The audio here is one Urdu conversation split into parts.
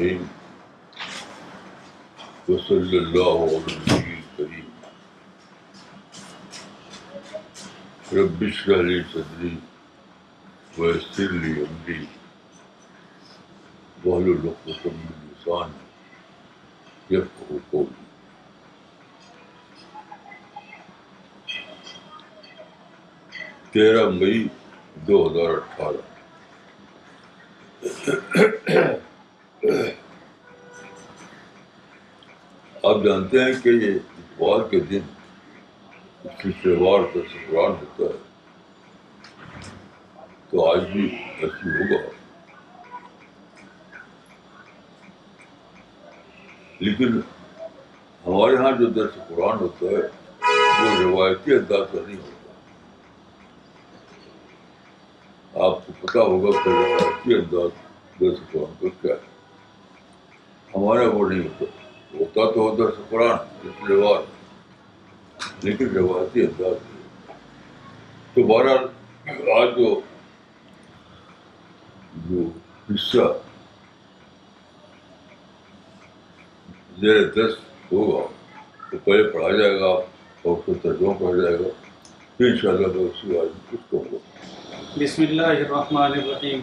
الرحيم وصل الله على النبي الكريم رب اشرح لي صدري ويسر لي امري وهل الوقت صم اللسان يفقه قولي تیرہ مئی دو ہزار اٹھارہ آپ جانتے ہیں کہ یہ اتوار کے دن کسی تہوار درس ہوتا ہے تو آج بھی ایسی ہوگا لیکن ہمارے یہاں جو درس قرآن ہوتا ہے وہ روایتی انداز کا نہیں ہوتا آپ کو پتا ہوگا کہ روایتی انداز درس قرآن کا کیا ہے ہمارا ہاں وہ نہیں ہوتا ہوتا تو ہوتا ہے قرآن رواج لیکن روایتی انداز نہیں تو بہرحال آج جو جو حصہ زیر دس ہوگا تو پہلے پڑھا جائے گا اور پھر ترجمہ پڑھا جائے گا پھر ان شاء اللہ میں اسی آج کچھ کروں گا بسم اللہ الرحمن الرحیم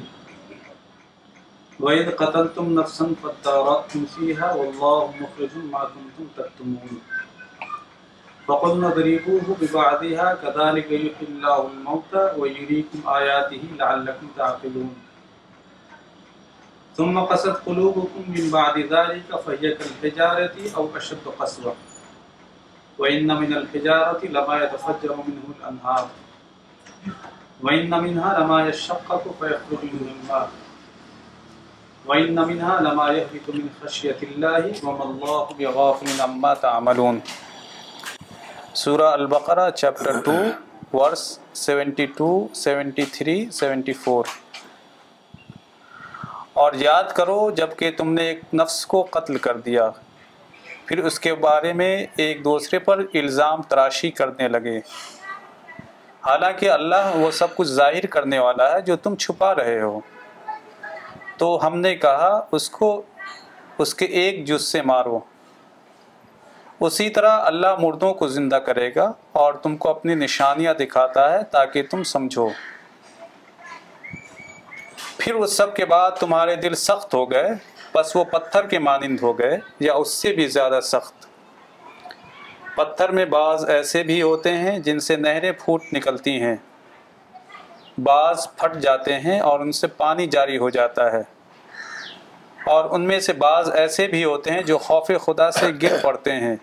وَإِذْ قَتَلْتُمْ نَفْسًا فَتَّارَأْتُمْ فِيهَا وَاللَّهُ مُخْرِجٌ مَا كُنْتُمْ تَكْتُمُونَ فَقُلْنَ ضَرِيبُوهُ بِبَعْدِهَا كَذَلِكَ يُحْيِي اللَّهُ الْمَوْتَى وَيُرِيكُمْ آيَاتِهِ لَعَلَّكُمْ تَعْقِلُونَ ثُمَّ قَسَتْ قُلُوبُكُمْ مِنْ بَعْدِ ذَلِكَ فَهِيَ كَالْحِجَارَةِ أَوْ أَشَدُّ قَسْوَةً وَإِنَّ مِنَ الْحِجَارَةِ لَمَا يَتَفَجَّرُ مِنْهُ الْأَنْهَارُ وَإِنَّ مِنْهَا لَمَا يَشَّقَّقُ فَيَخْرُجُ مِنْهُ الْمَاءُ وَإِنَّ مِنْهَا لَمَا يَحْبِتُ مِنْ خَشْيَةِ اللَّهِ وَمَا اللَّهُ بِغَافِلٍ عَمَّا تَعْمَلُونَ سورہ البقرہ چیپٹر 2 ورس 72 73 74 اور یاد کرو جب کہ تم نے ایک نفس کو قتل کر دیا پھر اس کے بارے میں ایک دوسرے پر الزام تراشی کرنے لگے حالانکہ اللہ وہ سب کچھ ظاہر کرنے والا ہے جو تم چھپا رہے ہو تو ہم نے کہا اس کو اس کے ایک جز سے مارو اسی طرح اللہ مردوں کو زندہ کرے گا اور تم کو اپنی نشانیاں دکھاتا ہے تاکہ تم سمجھو پھر اس سب کے بعد تمہارے دل سخت ہو گئے بس وہ پتھر کے مانند ہو گئے یا اس سے بھی زیادہ سخت پتھر میں بعض ایسے بھی ہوتے ہیں جن سے نہریں پھوٹ نکلتی ہیں بعض پھٹ جاتے ہیں اور ان سے پانی جاری ہو جاتا ہے اور ان میں سے بعض ایسے بھی ہوتے ہیں جو خوف خدا سے گر پڑتے ہیں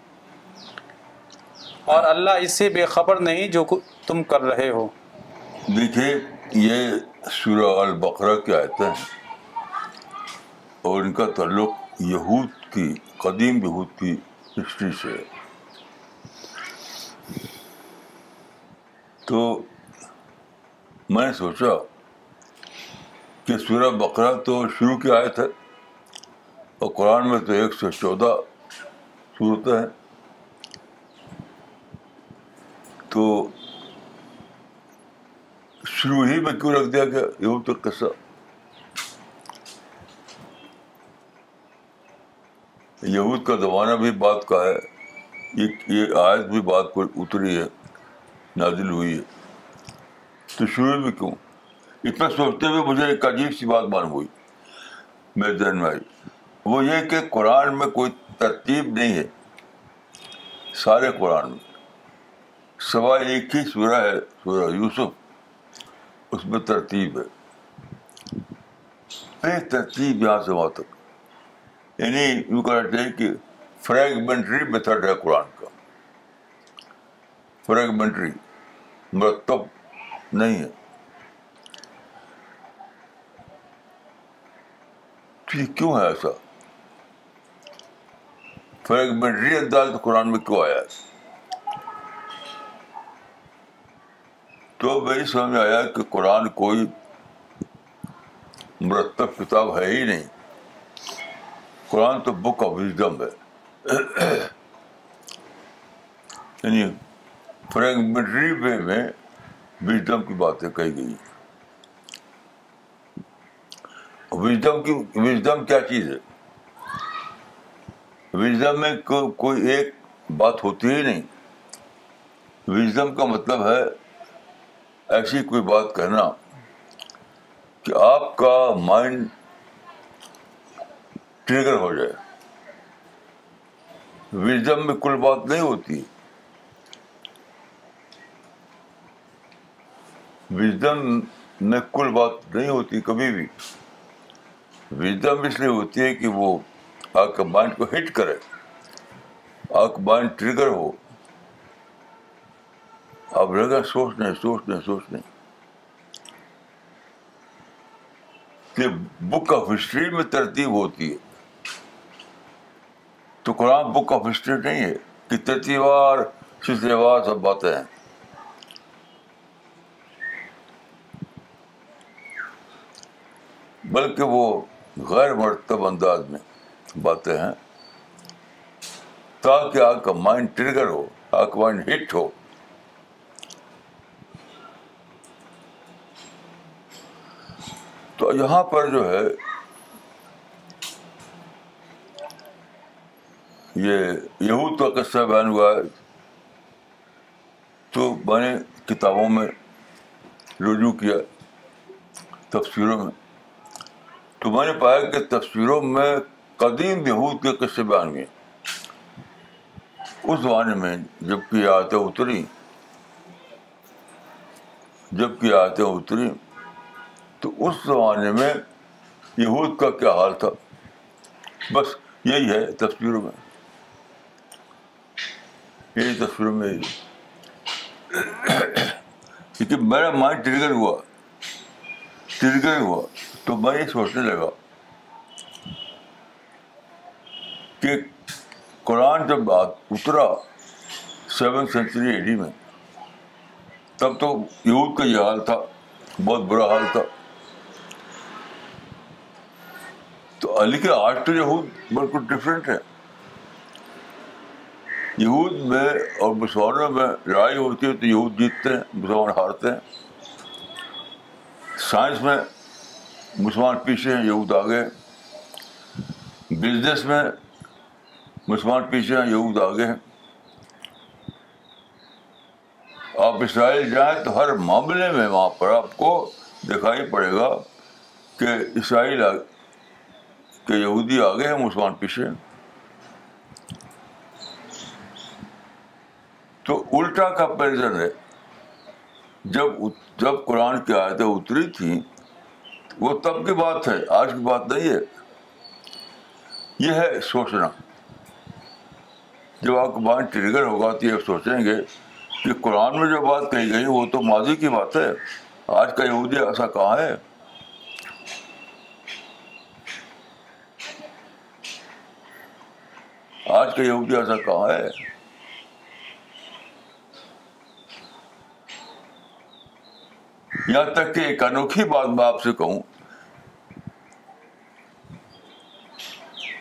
اور اللہ اس سے بے خبر نہیں جو تم کر رہے ہو دیکھیے یہ سورہ البقرہ کی آیتیں ہیں اور ان کا تعلق یہود کی قدیم یہود کی ہسٹری سے تو میں نے سوچا کہ سورہ بقرہ تو شروع کی آیت ہے اور قرآن میں تو ایک سو چودہ صورتیں ہیں تو شروع ہی میں کیوں رکھ دیا گیا قصہ یہود کا زمانہ بھی بات کا ہے یہ آیت بھی بات کو اتری ہے نازل ہوئی ہے تو شروع میں کیوں اتنا سوچتے ہوئے مجھے ایک عجیب سی بات معلوم ہوئی میرے ذہن میں آئی وہ یہ کہ قرآن میں کوئی ترتیب نہیں ہے سارے قرآن میں سوائے ایک ہی ہے یوسف اس میں ترتیب ہے ترتیب یہاں سے وہاں تک یعنی یوں کہنا چاہیے کہ فریگمنٹری میتھڈ ہے قرآن کا فریگمنٹری مرتب نہیں ہے تو یہ کیوں ہے ایسا فریگمنٹری انداز قرآن میں کیوں آیا ہے تو میری سمجھ میں آیا کہ قرآن کوئی مرتب کتاب ہے ہی نہیں قرآن تو بک آف وزڈم ہے یعنی فریگمنٹری وے میں وزڈم کی باتیں کہی گئی کی کیا چیز ہے میں کوئی ایک بات ہوتی ہی نہیں وزڈم کا مطلب ہے ایسی کوئی بات کہنا کہ آپ کا مائنڈ ٹریگر ہو جائے وزڈم میں کل بات نہیں ہوتی میں کل بات نہیں ہوتی کبھی بھی اس لیے ہوتی ہے کہ وہ آپ کے مائنڈ کو ہٹ کرے آپ کا مائنڈ ٹریگر ہو آپ لگا سوچنے سوچنے سوچ نہیں کہ بک آف ہسٹری میں ترتیب ہوتی ہے تو قرآن بک آف ہسٹری نہیں ہے کہ ترتیبار سلسلے وار سب باتیں ہیں بلکہ وہ غیر مرتب انداز میں باتیں ہیں تاکہ آپ کا مائنڈ ٹریگر ہو آپ کا مائنڈ ہٹ ہو تو یہاں پر جو ہے یہ یہود کا قصہ بیان ہوا ہے تو میں نے کتابوں میں رجوع کیا تفسیروں میں تو میں نے پایا کہ تفسیروں میں قدیم یہود کے قصے بیان گئے اس زمانے میں جب کہ آتے اتری جب کہ آتے اتری تو اس زمانے میں یہود کا کیا حال تھا بس یہی ہے تصویروں میں یہی تصویروں میں یہی کیونکہ میرا مائنڈ ٹریگر ہوا ٹرگر ہوا تو میں یہ سوچنے لگا کہ قرآن جب اترا سیون سینچری ڈی میں تب تو یہود کا یہ حال تھا بہت برا حال تھا تو علی کے آج تو یہود بالکل ڈفرینٹ ہے یہود میں اور مسلمانوں میں لڑائی ہوتی ہے تو یہود جیتتے ہیں مسلمان ہارتے ہیں سائنس میں مسلمان پیچھے ہیں یہود آگے بزنس میں مسلمان پیچھے ہیں یہود آگے ہیں آپ اسرائیل جائیں تو ہر معاملے میں وہاں پر آپ کو دکھائی پڑے گا کہ اسرائیل کہ یہودی آگے ہیں مسلمان پیچھے تو الٹا کمپیریزن ہے جب جب قرآن کی آیتیں اتری تھیں وہ تب کی بات ہے آج کی بات نہیں ہے یہ ہے سوچنا جب آپ ٹریگر ہوگا تو یہ سوچیں گے کہ قرآن میں جو بات کہی گئی وہ تو ماضی کی بات ہے آج کا یہ ایسا کہاں ہے آج کا یہ ایسا کہاں ہے یہاں تک کہ ایک انوکھی بات میں آپ سے کہوں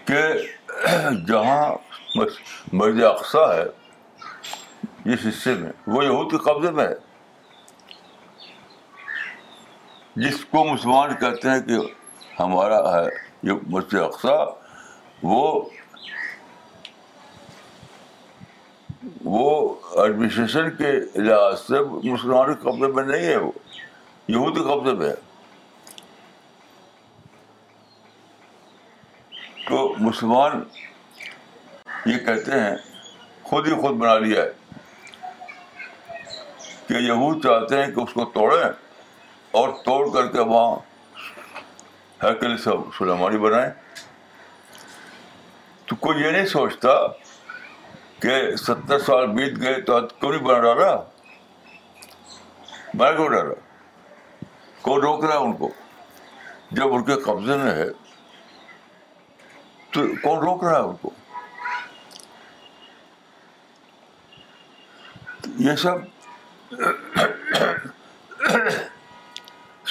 کہ جہاں مرض اقسہ ہے جس حصے میں وہ یہود کے قبضے میں ہے جس کو مسلمان کہتے ہیں کہ ہمارا ہے یہ مرض اقسا وہ وہ ایڈمنسٹریشن کے لحاظ سے مسلمان قبضے میں نہیں ہے وہ قبضے میں ہے تو مسلمان یہ کہتے ہیں خود ہی خود بنا لیا ہے کہ یہود چاہتے ہیں کہ اس کو توڑے اور توڑ کر کے وہاں ہیکل سب سلیمانی بنائیں تو کوئی یہ نہیں سوچتا کہ ستر سال بیت گئے تو کیوں نہیں بنا ڈالا بنا کیوں ڈالا کون روک رہا ہے ان کو جب ان کے قبضے میں ہے تو کون روک رہا ہے ان کو یہ سب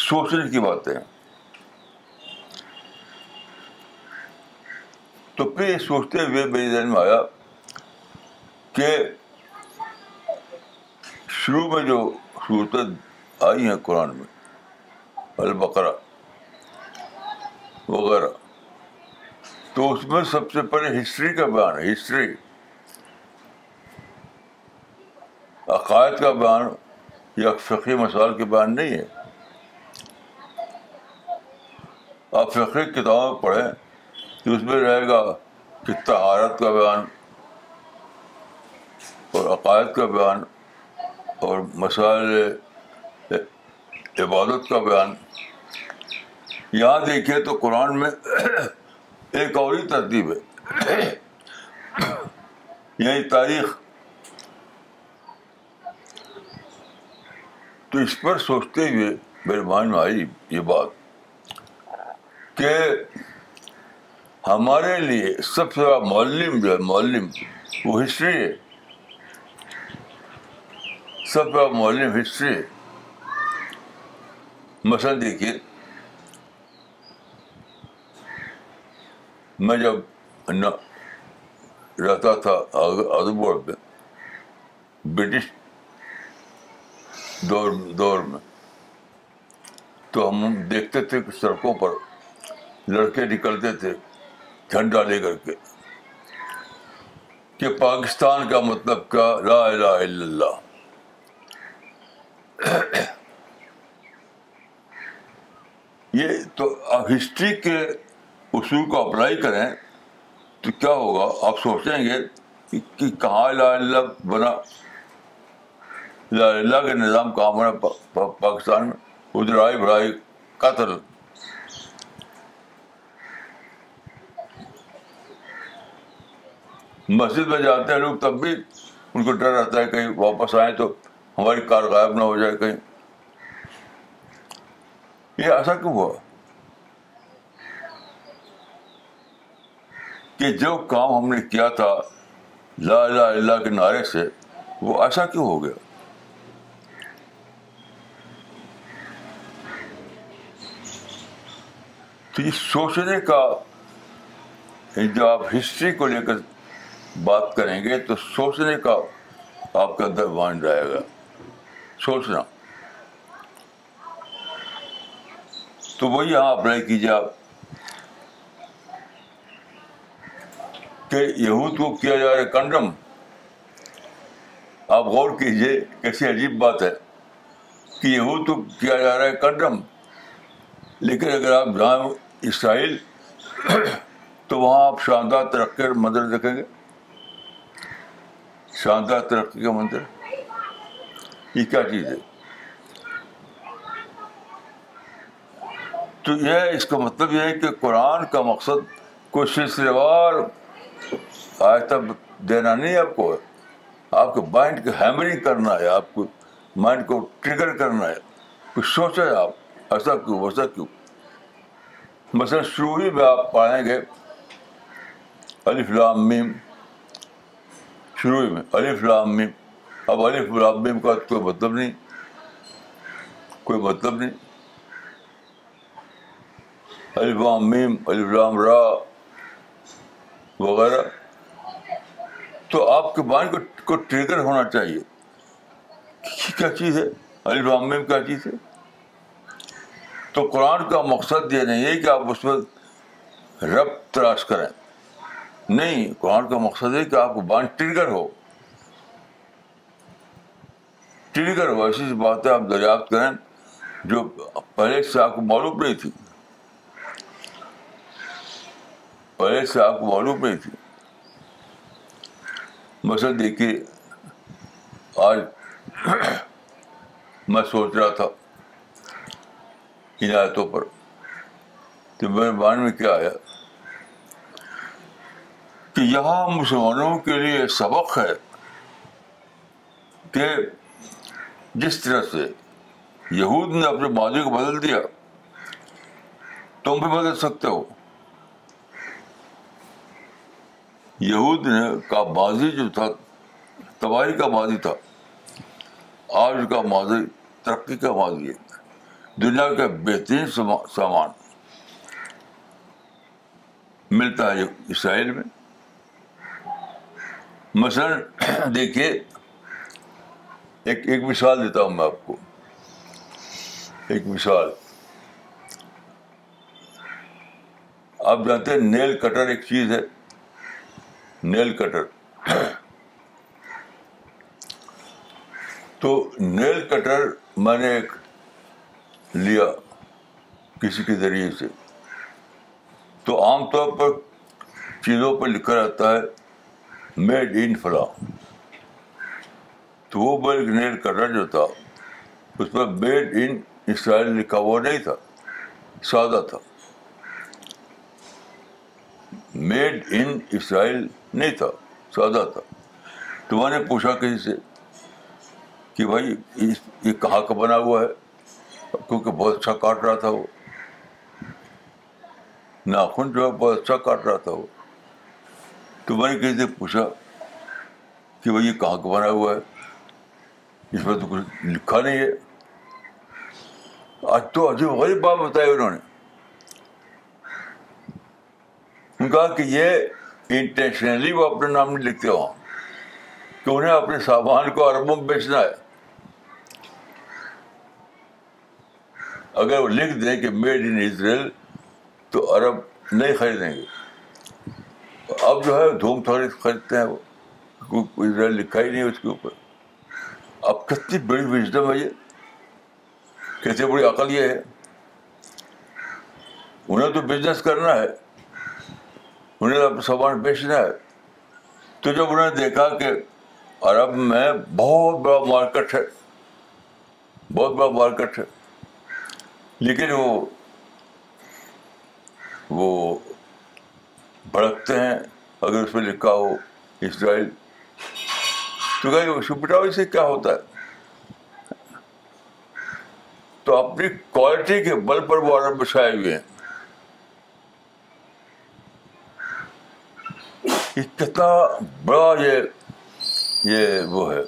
سوچنے کی باتیں تو پھر یہ سوچتے ہوئے میرے ذہن میں آیا کہ شروع میں جو صورتیں آئی ہیں قرآن میں البقرا وغیرہ تو اس میں سب سے پہلے ہسٹری کا بیان ہے ہسٹری عقائد کا بیان یا فقی مسائل کے بیان نہیں ہے آپ شخ کتابیں پڑھیں تو اس میں رہے گا کہ تہارت کا بیان اور عقائد کا بیان اور مسائل عبادت کا بیان یہاں دیکھیے تو قرآن میں ایک اور ہی ترتیب ہے یہی یعنی تاریخ تو اس پر سوچتے ہوئے میرے مان میں آئی یہ بات کہ ہمارے لیے سب سے بڑا معلم جو ہے معلم وہ ہسٹری ہے سب سے بڑا معلم ہسٹری ہے مثلاً دیکھیے میں جب رہتا تھا برٹش دور دور میں تو ہم دیکھتے تھے کہ سڑکوں پر لڑکے نکلتے تھے جھنڈا لے کر کے کہ پاکستان کا مطلب کیا لا الہ الا اللہ یہ تو آپ ہسٹری کے اصول کو اپلائی کریں تو کیا ہوگا آپ سوچیں گے کہ کہاں لا اللہ بنا لا اللہ کے نظام کہاں بنا پاکستان میں ادرائی بھرائی قتل مسجد میں جاتے ہیں لوگ تب بھی ان کو ڈر رہتا ہے کہیں واپس آئیں تو ہماری کار غائب نہ ہو جائے کہیں یہ ایسا کیوں ہوا کہ جو کام ہم نے کیا تھا لا لا اللہ کے نعرے سے وہ ایسا کیوں ہو گیا تو یہ سوچنے کا جو آپ ہسٹری کو لے کر بات کریں گے تو سوچنے کا آپ کا اندر وائن جائے گا سوچنا تو وہی اپلائی کیجیے آپ کہ یہود کو کیا جا رہا ہے کنڈم آپ غور کیجیے کیسی عجیب بات ہے کہ یہود کو کیا جا رہا ہے کنڈم لیکن اگر آپ جائیں اسرائیل تو وہاں آپ شاندار ترقی مندر دیکھیں گے شاندار ترقی کا مندر یہ کیا چیز ہے تو یہ اس کا مطلب یہ ہے کہ قرآن کا مقصد کوئی سلسلے وار تک دینا نہیں آپ کو آپ کے مائنڈ کی ہیمرنگ کرنا ہے آپ کو مائنڈ کو ٹریگر کرنا ہے کچھ سوچیں آپ ایسا کیوں ویسا کیوں مثلاً شروع ہی میں آپ پڑھیں گے فلام میم شروع ہی میں فلام میم اب فلام میم کا کوئی مطلب نہیں کوئی مطلب نہیں البام را وغیرہ تو آپ کے بائیں کو ٹریگر ہونا چاہیے میم کیا چیز ہے تو قرآن کا مقصد یہ نہیں ہے کہ آپ اس میں رب تلاش کریں نہیں قرآن کا مقصد ہے کہ آپ کو بان ٹرگر ہو ٹرگر ہو ایسی باتیں آپ دریافت کریں جو پہلے سے آپ کو معلوم نہیں تھی پہلے سے آپ کو معلوم نہیں تھی مثلا دیکھیے آج میں سوچ رہا تھا آیتوں پر تو میرے میں کیا آیا کہ یہاں مسلمانوں کے لیے سبق ہے کہ جس طرح سے یہود نے اپنے ماضی کو بدل دیا تم بھی بدل سکتے ہو یہود نے کا بازی جو تھا تباہی کا بازی تھا آج کا ماضی ترقی کا ماضی ہے دنیا کا بہترین سامان ملتا ہے اسرائیل میں مثلاً دیکھیے ایک ایک مثال دیتا ہوں میں آپ کو ایک مثال آپ جانتے ہیں نیل کٹر ایک چیز ہے نیل کٹر تو نیل کٹر میں نے ایک لیا کسی کے ذریعے سے تو عام طور پر چیزوں پہ لکھا رہتا ہے میڈ ان فلا تو وہ بلک نیل کٹر جو تھا اس پر میڈ ان اسرائیل لکھا ہوا نہیں تھا سادہ تھا میڈ ان اسرائیل نہیں تھا سادہ تھا تو میں نے پوچھا کسی سے کہ بھائی یہ کہاں کا بنا ہوا ہے کیونکہ بہت اچھا کاٹ رہا تھا وہ ناخن جو ہے بہت اچھا کاٹ رہا تھا وہ تو میں نے کسی سے پوچھا کہ بھائی یہ کہاں کا بنا ہوا ہے اس میں تو کچھ لکھا نہیں ہے آج تو عجیب غریب بات بتائی انہوں نے کہا کہ یہ انٹینشنلی وہ اپنے نام نہیں لکھتے ہو اپنے سامان کو اربوں میں بیچنا ہے اگر وہ لکھ دیں کہ میڈ ان اسرائیل تو عرب نہیں خریدیں گے اب جو ہے دھوم تھوڑے خریدتے ہیں وہ اسرائیل لکھا ہی نہیں اس کے اوپر اب کتنی بڑی وزڈم ہے یہ کتنی بڑی عقل یہ ہے انہیں تو بزنس کرنا ہے انہیں اب سامان بیچنا ہے تو جب انہوں نے دیکھا کہ عرب میں بہت بڑا مارکیٹ ہے بہت بڑا مارکیٹ ہے لیکن وہ وہ بھڑکتے ہیں اگر اس پہ لکھا ہو اسرائیل تو کہیں سے کیا ہوتا ہے تو اپنی کوالٹی کے بل پر وہ میں بچھائے ہوئے ہیں یہ کتنا بڑا یہ یہ وہ ہے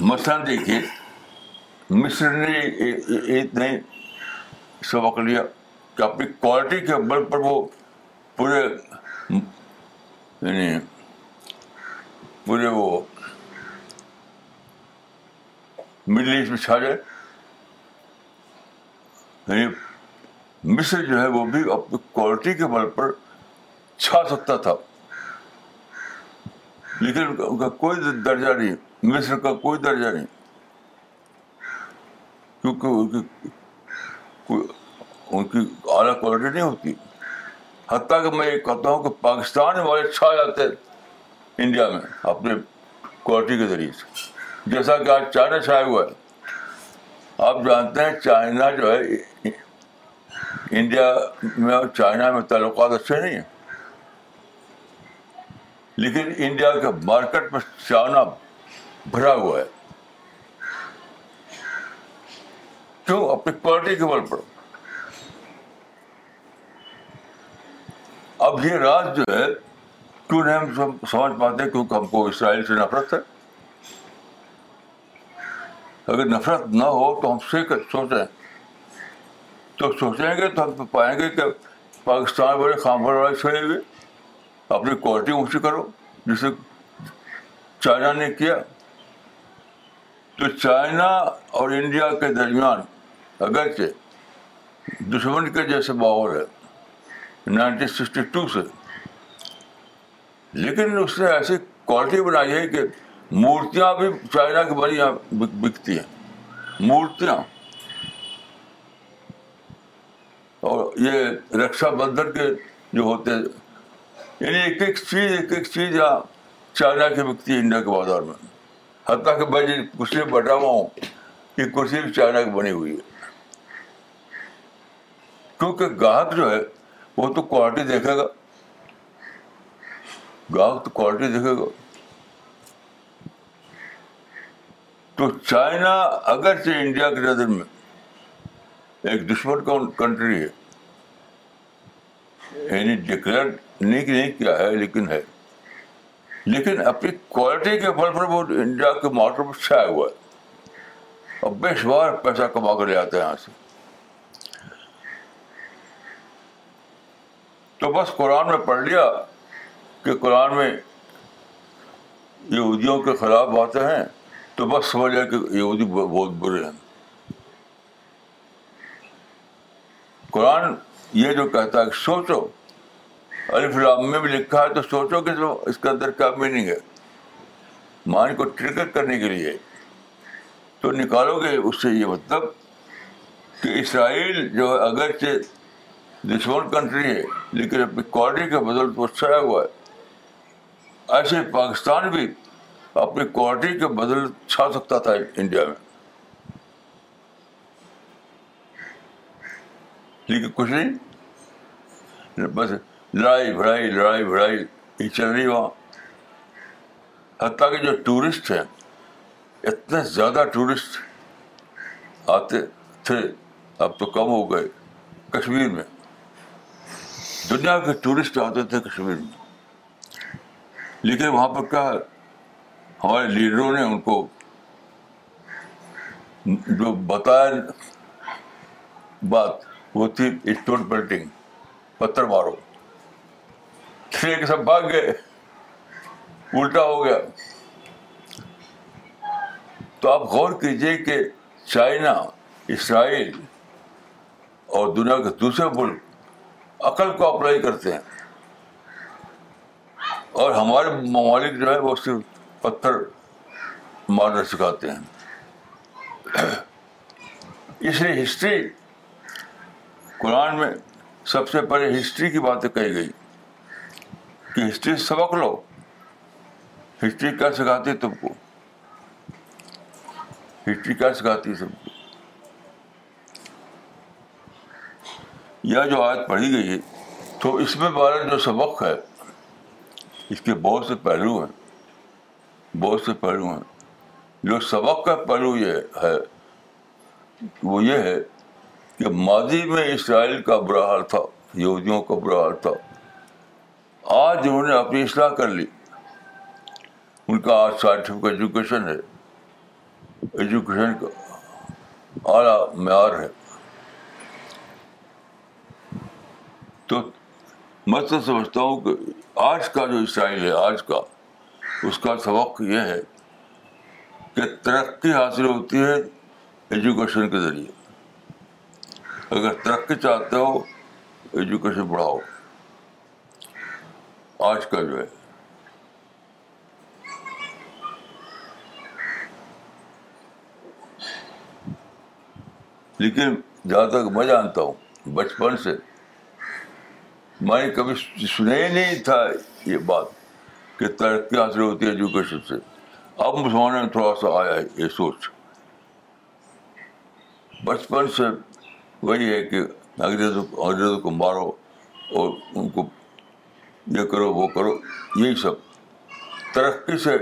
مثلاً دیکھیے مصر نے سبق لیا کہ اپنی کوالٹی کے بل پر وہ پورے یعنی پورے یعنی وہ مڈل ایسٹ میں چھا جائے یعنی مصر جو ہے وہ بھی اپنی کوالٹی کے بل پر سکتا تھا لیکن ان کا کوئی درجہ نہیں مصر کا کوئی درجہ نہیں کیونکہ ان کی اعلیٰ کوالٹی نہیں ہوتی حتیٰ کہ میں یہ کہتا ہوں کہ پاکستان والے چھا جاتے انڈیا میں اپنے کوالٹی کے ذریعے سے جیسا کہ آج چائنا چھایا ہوا ہے آپ جانتے ہیں چائنا جو ہے انڈیا میں اور چائنا میں تعلقات اچھے نہیں ہیں لیکن انڈیا کے مارکیٹ میں چانا بھرا ہوا ہے کیوں اپنی کوالٹی کے بل پر اب یہ راز جو ہے کیوں نہیں ہم سمجھ پاتے کیونکہ ہم کو اسرائیل سے نفرت ہے اگر نفرت نہ ہو تو ہم سوچیں تو سوچیں گے تو ہم پائیں گے کہ پاکستان بڑے خام بھر والے چھوڑے ہوئے اپنی کوالٹی اونچی کرو جسے چائنا نے کیا تو چائنا اور انڈیا کے درمیان اگرچہ دشمن کے جیسے ماحول ہے نائنٹین سکسٹی ٹو سے لیکن اس نے ایسی کوالٹی بنائی ہے کہ مورتیاں بھی چائنا کی بڑی یہاں بکتی ہیں مورتیاں اور یہ رکشا بندھن کے جو ہوتے یعنی ایک ایک چیز ایک ایک چیز یہاں چائنا کی بکتی ہے انڈیا کے بازار میں حتیٰ کہ میں یہ کچھ بیٹھا ہوا ہوں یہ کرسی بھی چائنا کی بنی ہوئی ہے کیونکہ گاہک جو ہے وہ تو کوالٹی دیکھے گا گاہک تو کوالٹی دیکھے گا تو چائنا اگر سے انڈیا کی نظر میں ایک دشمن کنٹری ہے یعنی ڈکلیئر نہیں کیا ہے لیکن ہے لیکن اپنی کوالٹی کے بل پر وہ انڈیا کے ماڈل پر چھایا ہوا ہے اور بے شمار پیسہ کما کر لے آتے ہیں یہاں سے تو بس قرآن میں پڑھ لیا کہ قرآن میں یہودیوں کے خلاف آتے ہیں تو بس سمجھ لیا کہ یہودی بہت برے ہیں قرآن یہ جو کہتا ہے کہ سوچو الفلام میں بھی لکھا ہے تو سوچو کہ تو اس کے اندر کیا میننگ ہے مائنڈ کو ٹرگر کرنے کے لیے تو نکالو گے اس سے یہ مطلب کہ اسرائیل جو ہے اگرچہ دشمن کنٹری ہے لیکن اپنی کوالٹی کے بدل پر چھایا ہوا ہے ایسے پاکستان بھی اپنی کوالٹی کے بدل چھا سکتا تھا انڈیا میں لیکن کچھ نہیں بس لڑائی بھڑائی لڑائی بھڑائی یہ چل رہی وہاں حتیٰ کہ جو ٹورسٹ ہیں اتنے زیادہ ٹورسٹ آتے تھے اب تو کم ہو گئے کشمیر میں دنیا کے ٹورسٹ آتے تھے کشمیر میں لیکن وہاں پر کیا ہمارے لیڈروں نے ان کو جو بتایا بات وہ تھی اسٹون پینٹنگ پتھر مارو سب بھاگ گئے الٹا ہو گیا تو آپ غور کیجیے کہ چائنا اسرائیل اور دنیا کے دوسرے ملک عقل کو اپلائی کرتے ہیں اور ہمارے ممالک جو ہے وہ صرف پتھر مارنا سکھاتے ہیں اس لیے ہسٹری قرآن میں سب سے پہلے ہسٹری کی باتیں کہی گئی کہ ہسٹری سبق لو ہسٹری کیا سکھاتی ہے تم کو ہسٹری کیا سکھاتی ہے سب کو یا جو آج پڑھی گئی ہے تو اس میں بارہ جو سبق ہے اس کے بہت سے پہلو ہیں بہت سے پہلو ہیں جو سبق کا پہلو یہ ہے وہ یہ ہے کہ ماضی میں اسرائیل کا برا حال تھا یہودیوں کا برا حال تھا آج انہوں نے اپنی اصلاح کر لی ان کا آج سائنٹیفک ایجوکیشن ہے ایجوکیشن کا اعلیٰ معیار ہے تو میں تو سمجھتا ہوں کہ آج کا جو اسرائیل ہے آج کا اس کا سبق یہ ہے کہ ترقی حاصل ہوتی ہے ایجوکیشن کے ذریعے اگر ترقی چاہتے ہو ایجوکیشن بڑھاؤ آج کا جو ہے لیکن جہاں تک میں میں جانتا ہوں بچپن سے نے کبھی سنا ہی نہیں تھا یہ بات کہ ترقی حاصل ہوتی ہے ایجوکیشن سے اب مسلمانوں میں تھوڑا سا آیا ہے یہ سوچ بچپن سے وہی ہے کہ انگریزوں کو انگریزوں کو مارو اور ان کو یہ کرو وہ کرو یہی سب ترقی سے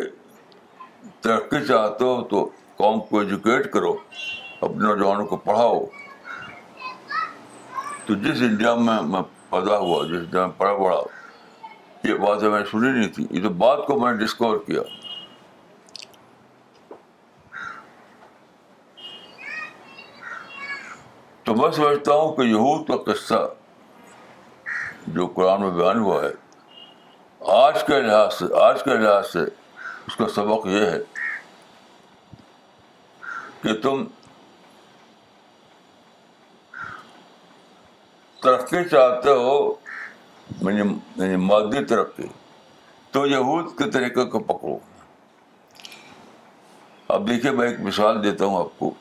ترقی سے آتے ہو تو قوم کو ایجوکیٹ کرو اپنے نوجوانوں کو پڑھاؤ تو جس انڈیا میں میں پیدا ہوا جس انڈیا میں پڑھا بڑھا یہ باتیں میں نے سنی نہیں تھی اس بات کو میں نے ڈسکور کیا تو میں سمجھتا ہوں کہ یہود کا قصہ جو قرآن میں بیان ہوا ہے آج کے لحاظ سے آج کے لحاظ سے اس کا سبق یہ ہے کہ تم ترقی چاہتے ہو یعنی،, یعنی مادی ترقی تو یہود کے طریقے کو پکڑو اب دیکھیے میں ایک مثال دیتا ہوں آپ کو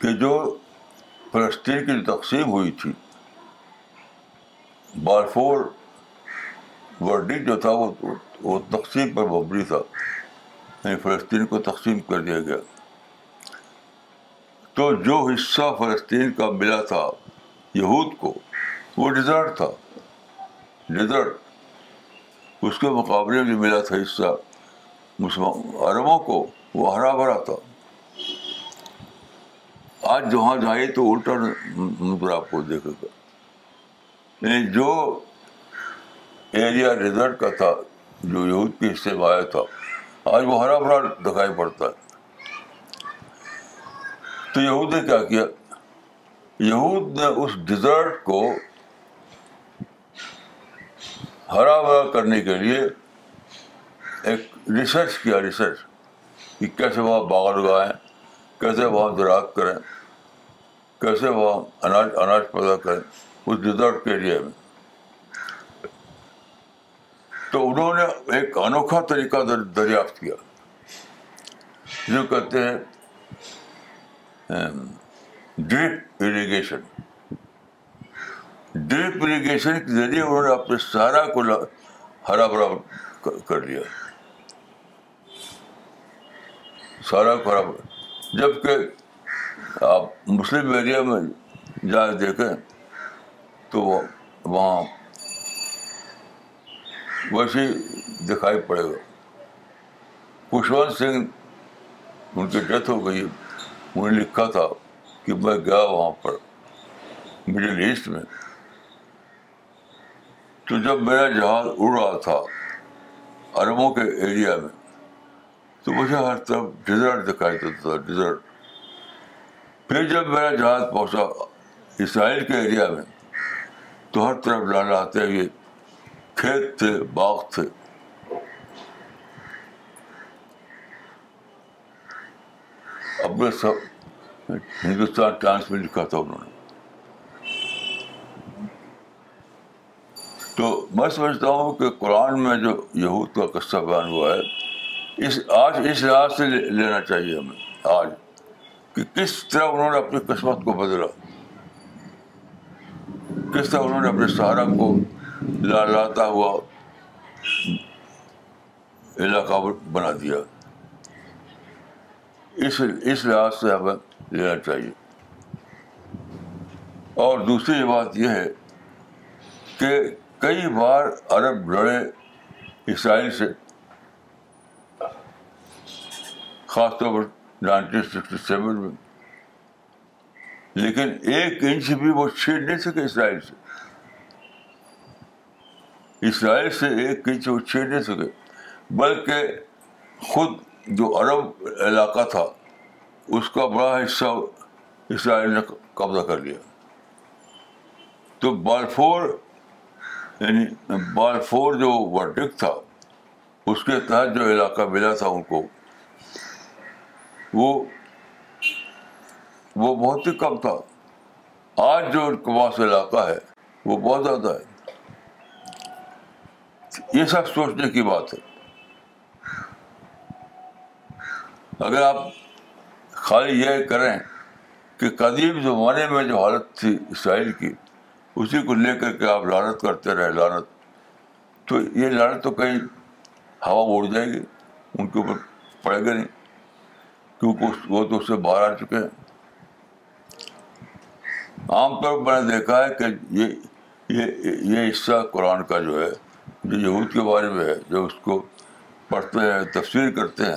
کہ جو فلسطین کی تقسیم ہوئی تھی ورڈی جو تھا وہ تقسیم پر مبنی تھا یعنی فلسطین کو تقسیم کر دیا گیا تو جو حصہ فلسطین کا ملا تھا یہود کو وہ ڈیزرٹ تھا ڈیزرٹ اس کے مقابلے میں ملا تھا حصہ عربوں کو وہ ہرا بھرا تھا آج جہاں جائیں تو الٹا پر آپ کو دیکھے گا یعنی جو ایریا ریزرٹ کا تھا جو یہود کے حصے میں آیا تھا آج وہ ہرا بھرا دکھائی پڑتا ہے تو یہود نے کیا کیا یہود نے اس ڈیزرٹ کو ہرا بھرا کرنے کے لیے ایک ریسرچ کیا ریسرچ کہ کیسے وہاں باغ لگائیں کیسے وہاں زراعت کریں کیسے وہاں اناج اناج پیدا کریں اس کے ایریا میں تو انہوں نے ایک انوکھا طریقہ دریافت کیا جو کہتے ہیں اریگیشن اریگیشن کے ذریعے انہوں نے اپنے سارا کو ہرا بھرا کر لیا سارا کو ہرا بھرا جبکہ آپ مسلم ایریا میں جا دیکھیں تو وہاں ویسے دکھائی پڑے گا پشوت سنگھ ان کی ڈیتھ ہو گئی انہوں نے لکھا تھا کہ میں گیا وہاں پر مڈل ایسٹ میں تو جب میرا جہاز اڑ رہا تھا عربوں کے ایریا میں تو مجھے ہر طرف ڈیزرٹ دکھائی دیتا تھا ڈیزرٹ پھر جب میرا جہاز پہنچا اسرائیل کے ایریا میں تو ہر طرف لانا آتے ہیں یہ کھیت تھے باغ تھے سب ہندوستان ٹائمس میں لکھا تھا انہوں نے تو میں سمجھتا ہوں کہ قرآن میں جو یہود کا قصہ بیان ہوا ہے اس آج اس لحاظ سے لینا چاہیے ہمیں آج کہ کس طرح انہوں نے اپنی قسمت کو بدلا کس طرح انہوں نے اپنے سہارا کو لالاتا ہوا علاقہ بنا دیا اس اس لحاظ سے ہمیں لینا چاہیے اور دوسری بات یہ ہے کہ کئی بار عرب لڑے اسرائیل سے خاص طور پر نائنٹین سکسٹی سیون میں لیکن ایک انچ بھی وہ چھین نہیں سکے اسرائیل سے اسرائیل سے ایک انچ وہ چھین نہیں سکے بلکہ خود جو عرب علاقہ تھا اس کا بڑا حصہ اسرائیل نے قبضہ کر لیا تو بال فور یعنی بال فور جو ورڈک تھا اس کے تحت جو علاقہ ملا تھا ان کو وہ وہ بہت ہی کم تھا آج جو ان سے علاقہ ہے وہ بہت زیادہ ہے یہ سب سوچنے کی بات ہے اگر آپ خالی یہ کریں کہ قدیم زمانے میں جو حالت تھی اسرائیل کی اسی کو لے کر کے آپ لانت کرتے رہے لانت تو یہ لانت تو کہیں ہوا اڑ جائے گی ان کے اوپر پڑے گا نہیں کیونکہ وہ تو اس سے باہر آ چکے ہیں عام طور پر میں نے دیکھا ہے کہ یہ یہ یہ حصہ قرآن کا جو ہے جو یہود کے بارے میں ہے جو اس کو پڑھتے ہیں تفسیر کرتے ہیں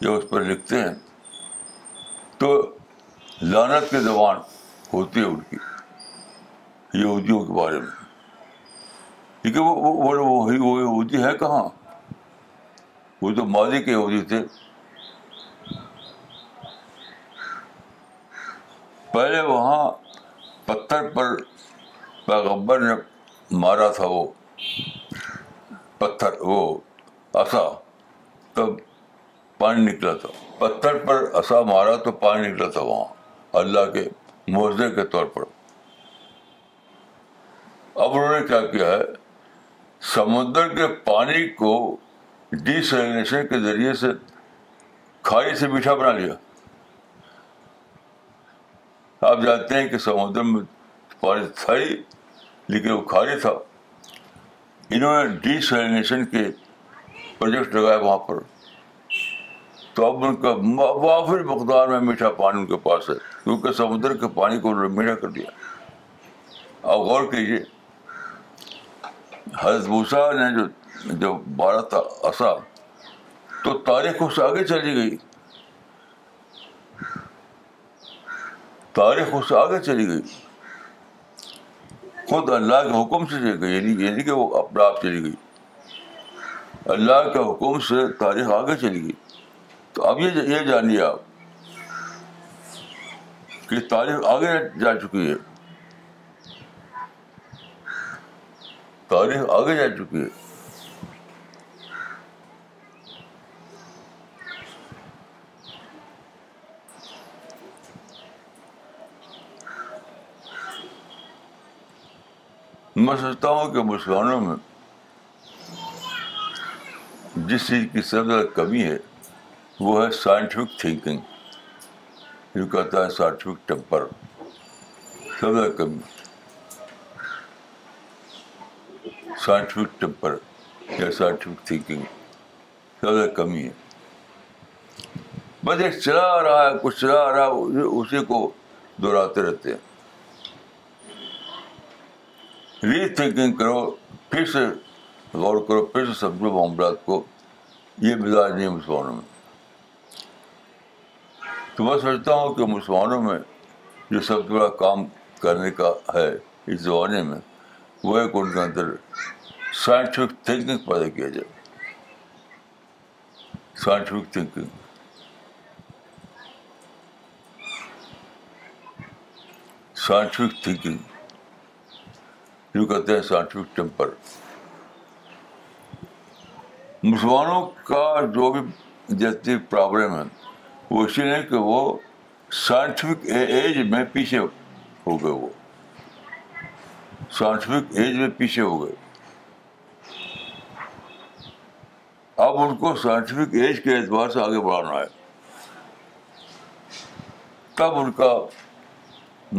یا اس پر لکھتے ہیں تو لانت کی زبان ہوتی ہے ان کی یہودیوں کے بارے میں کیونکہ وہی وہ یہودی ہے کہاں وہ تو ماضی کے یہودی تھے پہلے وہاں پتھر پر پیغمبر نے مارا تھا وہ پتھر وہ اصا تب پانی نکلا تھا پتھر پر اصا مارا تو پانی نکلا تھا وہاں اللہ کے معوضے کے طور پر اب انہوں نے کیا کیا ہے سمندر کے پانی کو ڈی کے ذریعے سے کھائی سے میٹھا بنا لیا آپ جانتے ہیں کہ سمندر میں پانی تھا ہی لیکن وہ کھالی تھا انہوں نے ڈی سیلینیشن کے وافر مقدار میں میٹھا پانی ان کے پاس ہے کیونکہ سمندر کے پانی کو انہوں نے میٹھا کر دیا آپ غور کیجیے حضرت بھوسا نے جو بارہ تھا اصا تو تاریخ اس آگے چلی گئی تاریخ اس سے آگے چلی گئی خود اللہ کے حکم سے چلی گئی یعنی یعنی کہ وہ اپنا آپ چلی گئی اللہ کے حکم سے تاریخ آگے چلی گئی تو اب یہ یہ جانیے آپ کہ تاریخ آگے جا چکی ہے تاریخ آگے جا چکی ہے میں سوچتا ہوں کہ مسلمانوں میں جس چیز کی سب سے کمی ہے وہ ہے سائنٹیفک تھینکنگ جو کہتا ہے سائنٹیفک ٹیمپر کمی سائنٹیفک ٹیمپر یا سائنٹیفک تھینکنگ سب سے کمی ہے بس ایک چلا آ رہا ہے کچھ چلا آ رہا ہے اسی کو دہراتے رہتے ہیں ری تھنکنگ کرو پھر سے غور کرو پھر سے سمجھو معاملات کو یہ مزاج نہیں مسلمانوں میں تو میں سمجھتا ہوں کہ مسلمانوں میں جو سب سے بڑا کام کرنے کا ہے اس زمانے میں وہ ایک ان کے اندر سائنٹیفک تھنکنگ پیدا کیا جائے سائنٹیفک تھنکنگ سائنٹیفک تھنکنگ جو کہتے ہیں سائنٹیفک ٹیمپر مسلمانوں کا جو بھی جتنی پرابلم ہے وہ اسی لیے کہ وہ سائنٹیفک ایج میں پیچھے ہو گئے وہ سائنٹیفک ایج میں پیچھے ہو گئے اب ان کو سائنٹیفک ایج کے اعتبار سے آگے بڑھانا ہے تب ان کا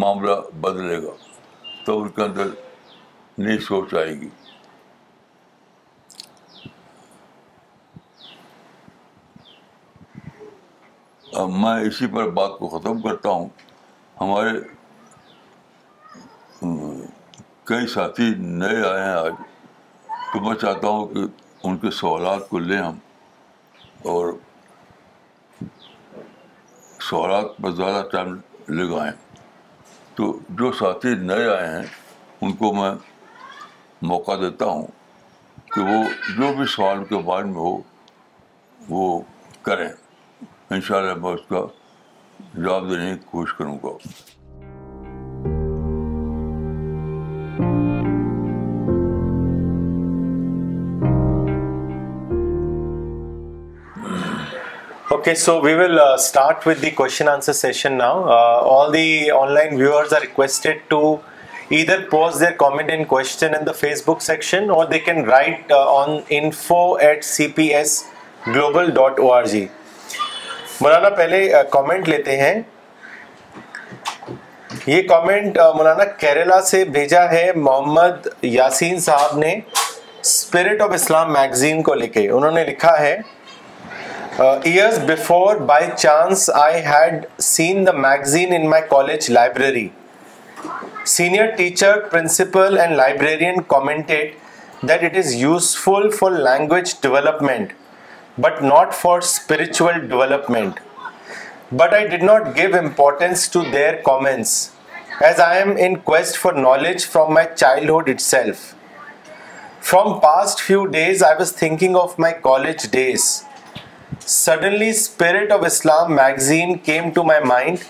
معاملہ بدلے گا تب ان کے اندر نئی سوچ آئے گی اب میں اسی پر بات کو ختم کرتا ہوں ہمارے کئی ساتھی نئے آئے ہیں آج تو میں چاہتا ہوں کہ ان کے سوالات کو لیں ہم اور سوالات پر زیادہ ٹائم لگائیں تو جو ساتھی نئے آئے ہیں ان کو میں موقع دیتا ہوں کہ وہ جو بھی سوال کے بارے میں ہو وہ کریں ان شاء اللہ میں اس کا جواب دینے کی کوشش کروں گا so we will start with the کو either post their comment and question in the Facebook section or they can write uh, on info at cpsglobal.org مولانا پہلے کامنٹ لیتے ہیں یہ کام مولانا کیرلا سے بھیجا ہے محمد یاسین صاحب نے اسپرٹ آف اسلام میگزین کو لکھے انہوں نے لکھا ہے years before by chance I had seen the magazine in my college library Senior teacher, principal and librarian commentate that it is useful for language development but not for spiritual development. But I did not give importance to their comments as I am in quest for knowledge from my childhood itself. From past few days I was thinking of my college days. Suddenly Spirit of Islam magazine came to my mind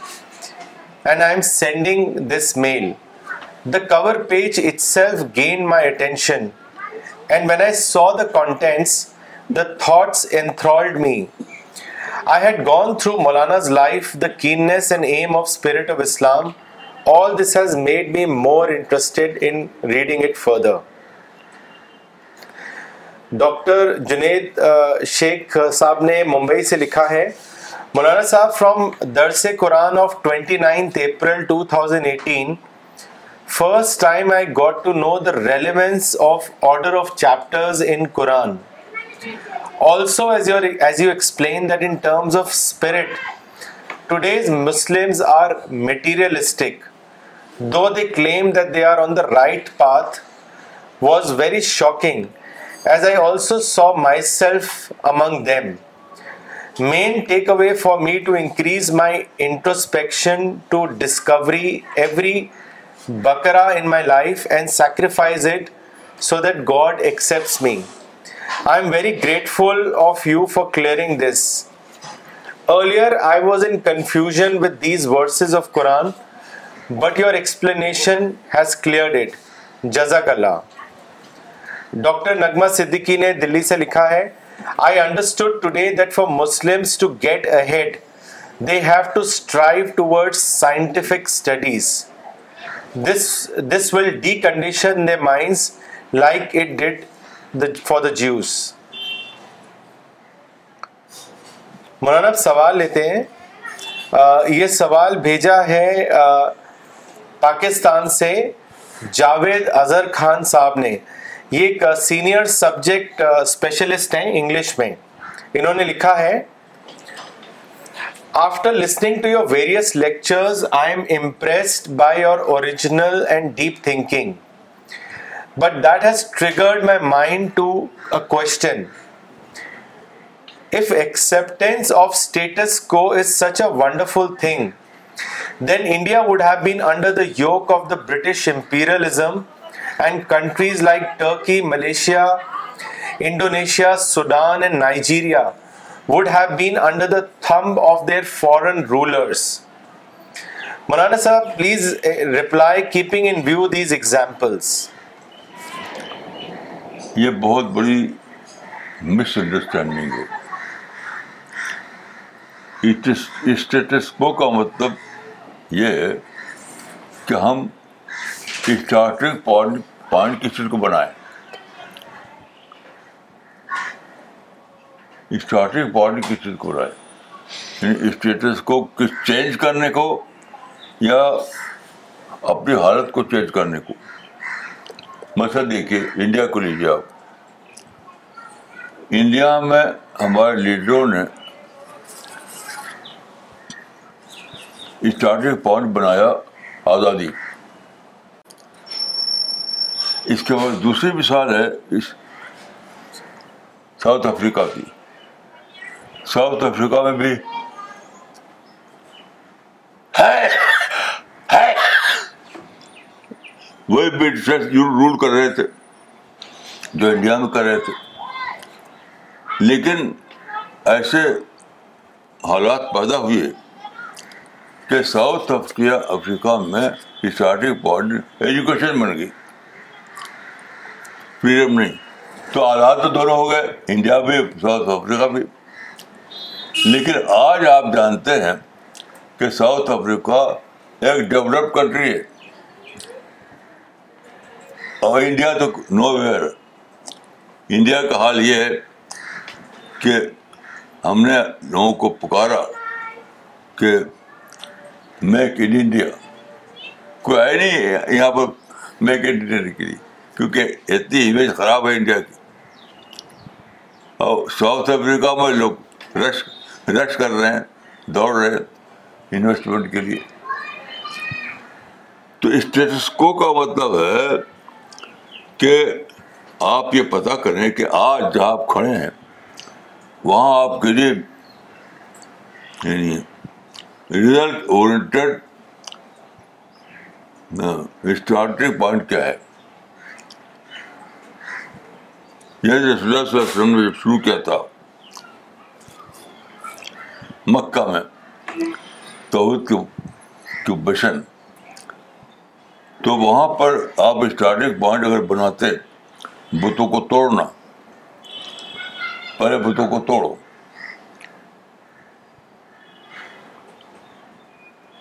and I am sending this mail. Doctor Junaid Sheikh sahab نے ممبئی سے لکھا ہے مولانا صاحب فرام درس Quran of twenty ninth April two eighteen First time I got to know the relevance of order of chapters in Quran. Also, as you explained that in terms of spirit, today's Muslims are materialistic, though they claim that they are on the right path, was very shocking, as I also saw myself among them. Main takeaway for me to increase my introspection to discovery every بکرا in my life and sacrifice so that God accept me I very grateful of you for clearing this verses of Quran but your explanation has cleared it جزاک اللہ ڈاکٹر نغمہ صدیقی نے دلی سے لکھا ہے I understand Muslims had scientific studies this will the condition like it the فارا مولانا سوال لیتے ہیں یہ سوال بھیجا ہے پاکستان سے جاوید اظہر خان صاحب نے یہ ایک سینئر سبجیکٹ اسپیشلسٹ ہیں انگلش میں انہوں نے لکھا ہے After listening to your various lectures, I am impressed by your original and deep thinking. But that has triggered my mind to a question. If acceptance of status quo is such a wonderful thing, then India would have been under the yoke of the British imperialism, and countries like Turkey, Malaysia, Indonesia, Sudan and Nigeria would have been under the thumb of foreign rulers Maulana sahab please reply keeping in view these examples یہ بہت بڑی مس انڈرسٹینڈنگ ہے اسٹیٹس کو کا مطلب یہ کہ ہم اسٹارٹنگ پوائنٹ کسی کو بنائیں اسٹارٹنگ پوائنٹ کس چیز کو رہا ہے اسٹیٹس کو کس چینج کرنے کو یا اپنی حالت کو چینج کرنے کو مثلا دیکھیے انڈیا کو لیجیے آپ انڈیا میں ہمارے لیڈروں نے اسٹارٹنگ پوائنٹ بنایا آزادی اس کے بعد دوسری مثال ہے اس ساؤتھ افریقہ کی ساؤتھ افریقہ میں بھی وہی برٹش رول کر رہے تھے جو انڈیا میں کر رہے تھے لیکن ایسے حالات پیدا ہوئے کہ ساؤتھ افریقہ افریقہ میں اسٹارٹنگ پوائنٹ ایجوکیشن بن گئی فریڈم نہیں تو آلات تو دونوں ہو گئے انڈیا بھی ساؤتھ افریقہ بھی لیکن آج آپ جانتے ہیں کہ ساؤتھ افریقہ ایک ڈیولپ کنٹری ہے اور انڈیا تو نو ویئر انڈیا کا حال یہ ہے کہ ہم نے لوگوں کو پکارا کہ میک ان انڈیا کوئی ہے نہیں یہاں پر میک ان انڈیا نکلی کیونکہ اتنی امیج خراب ہے انڈیا کی اور ساؤتھ افریقہ میں لوگ رش رش کر رہے ہیں دوڑ رہے ہیں انویسٹمنٹ کے لیے تو اسٹیٹس کو کا مطلب ہے کہ آپ یہ پتا کریں کہ آج جہاں آپ کھڑے ہیں وہاں آپ کے لیے یعنی ریزلٹ اور اسٹارٹنگ پوائنٹ کیا ہے یعنی یہ جب شروع کیا تھا مکہ میں تو بشن تو وہاں پر آپ اسٹارٹنگ پوائنٹ اگر بناتے بتوں کو توڑنا پہلے بتوں کو توڑو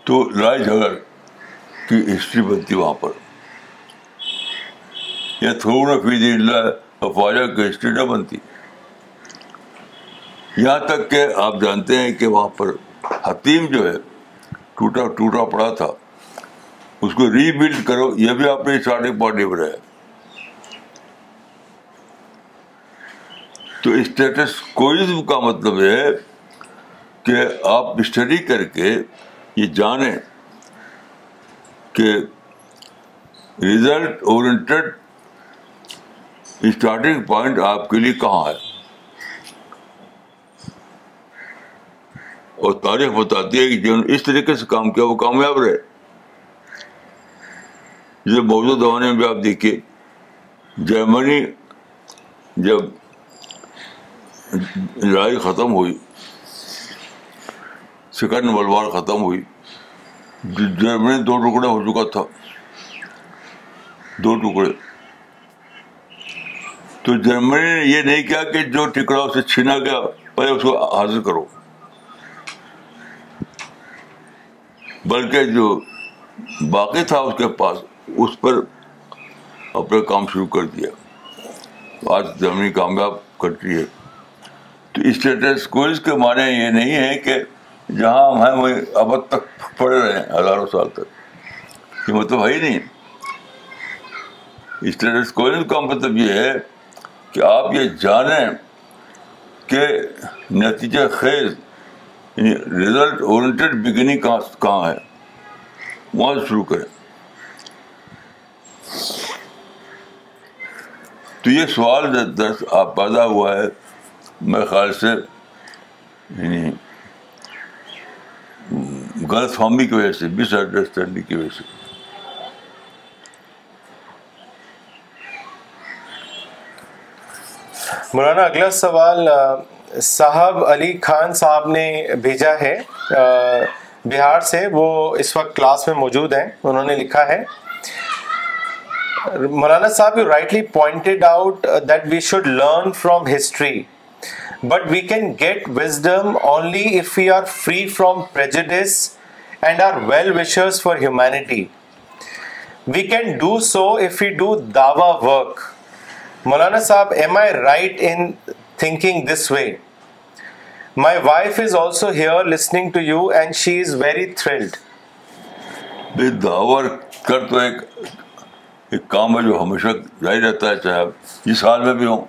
تو لائے جھگڑ کی ہسٹری بنتی وہاں پر یا تھوڑا اللہ افواجہ کی ہسٹری نہ بنتی یہاں تک کہ آپ جانتے ہیں کہ وہاں پر حتیم جو ہے ٹوٹا ٹوٹا پڑا تھا اس کو ری بلڈ کرو یہ بھی آپ نے اسٹارٹنگ پوائنٹ تو اسٹیٹس کوئزم کا مطلب ہے کہ آپ اسٹڈی کر کے یہ جانیں کہ ریزلٹ اور اسٹارٹنگ پوائنٹ آپ کے لیے کہاں ہے اور تاریخ بتاتی ہے کہ جنہوں نے اس طریقے سے کام کیا وہ کامیاب رہے جسے آپ دیکھیے جرمنی جب لڑائی ختم ہوئی سیکنڈ وار ختم ہوئی جرمنی دو ٹکڑے ہو چکا تھا دو ٹکڑے تو جرمنی نے یہ نہیں کیا کہ جو ٹکڑا اسے چھینا گیا پہلے اس کو حاصل کرو بلکہ جو باقی تھا اس کے پاس اس پر اپنا کام شروع کر دیا آج جرمنی کامیاب کنٹری ہے تو اسٹیٹس کوئز کے معنی یہ نہیں ہے کہ جہاں ہم ہیں وہیں ابد تک پڑے رہے ہیں ہزاروں سال تک یہ مطلب ہے ہی نہیں اسٹیٹس کوئز کا مطلب یہ ہے کہ آپ یہ جانیں کہ نتیجہ خیز ریزلٹ یعنی اور کہاں ہے وہاں شروع کریں تو یہ سوال آپ پیدا ہوا ہے میرے خیال سے یعنی غلط فہمی کی وجہ سے مس انڈرسٹینڈنگ کی وجہ سے مولانا اگلا سوال صاحب علی خان صاحب نے بھیجا ہے بہار سے وہ اس وقت کلاس میں موجود ہیں انہوں نے لکھا ہے Maulana sahab you rightly pointed out that we should learn from history but we can get wisdom only if you are free from prejudices and are well wishers for humanity we can do so if you do Dawa work Maulana sahab am I right in thinking this way my wife is also here listening to you and she is very thrilled دعوت کر تو ایک, ایک کام ہے جو ہمیشہ جاری رہتا ہے چاہے جس حال میں بھی ہوں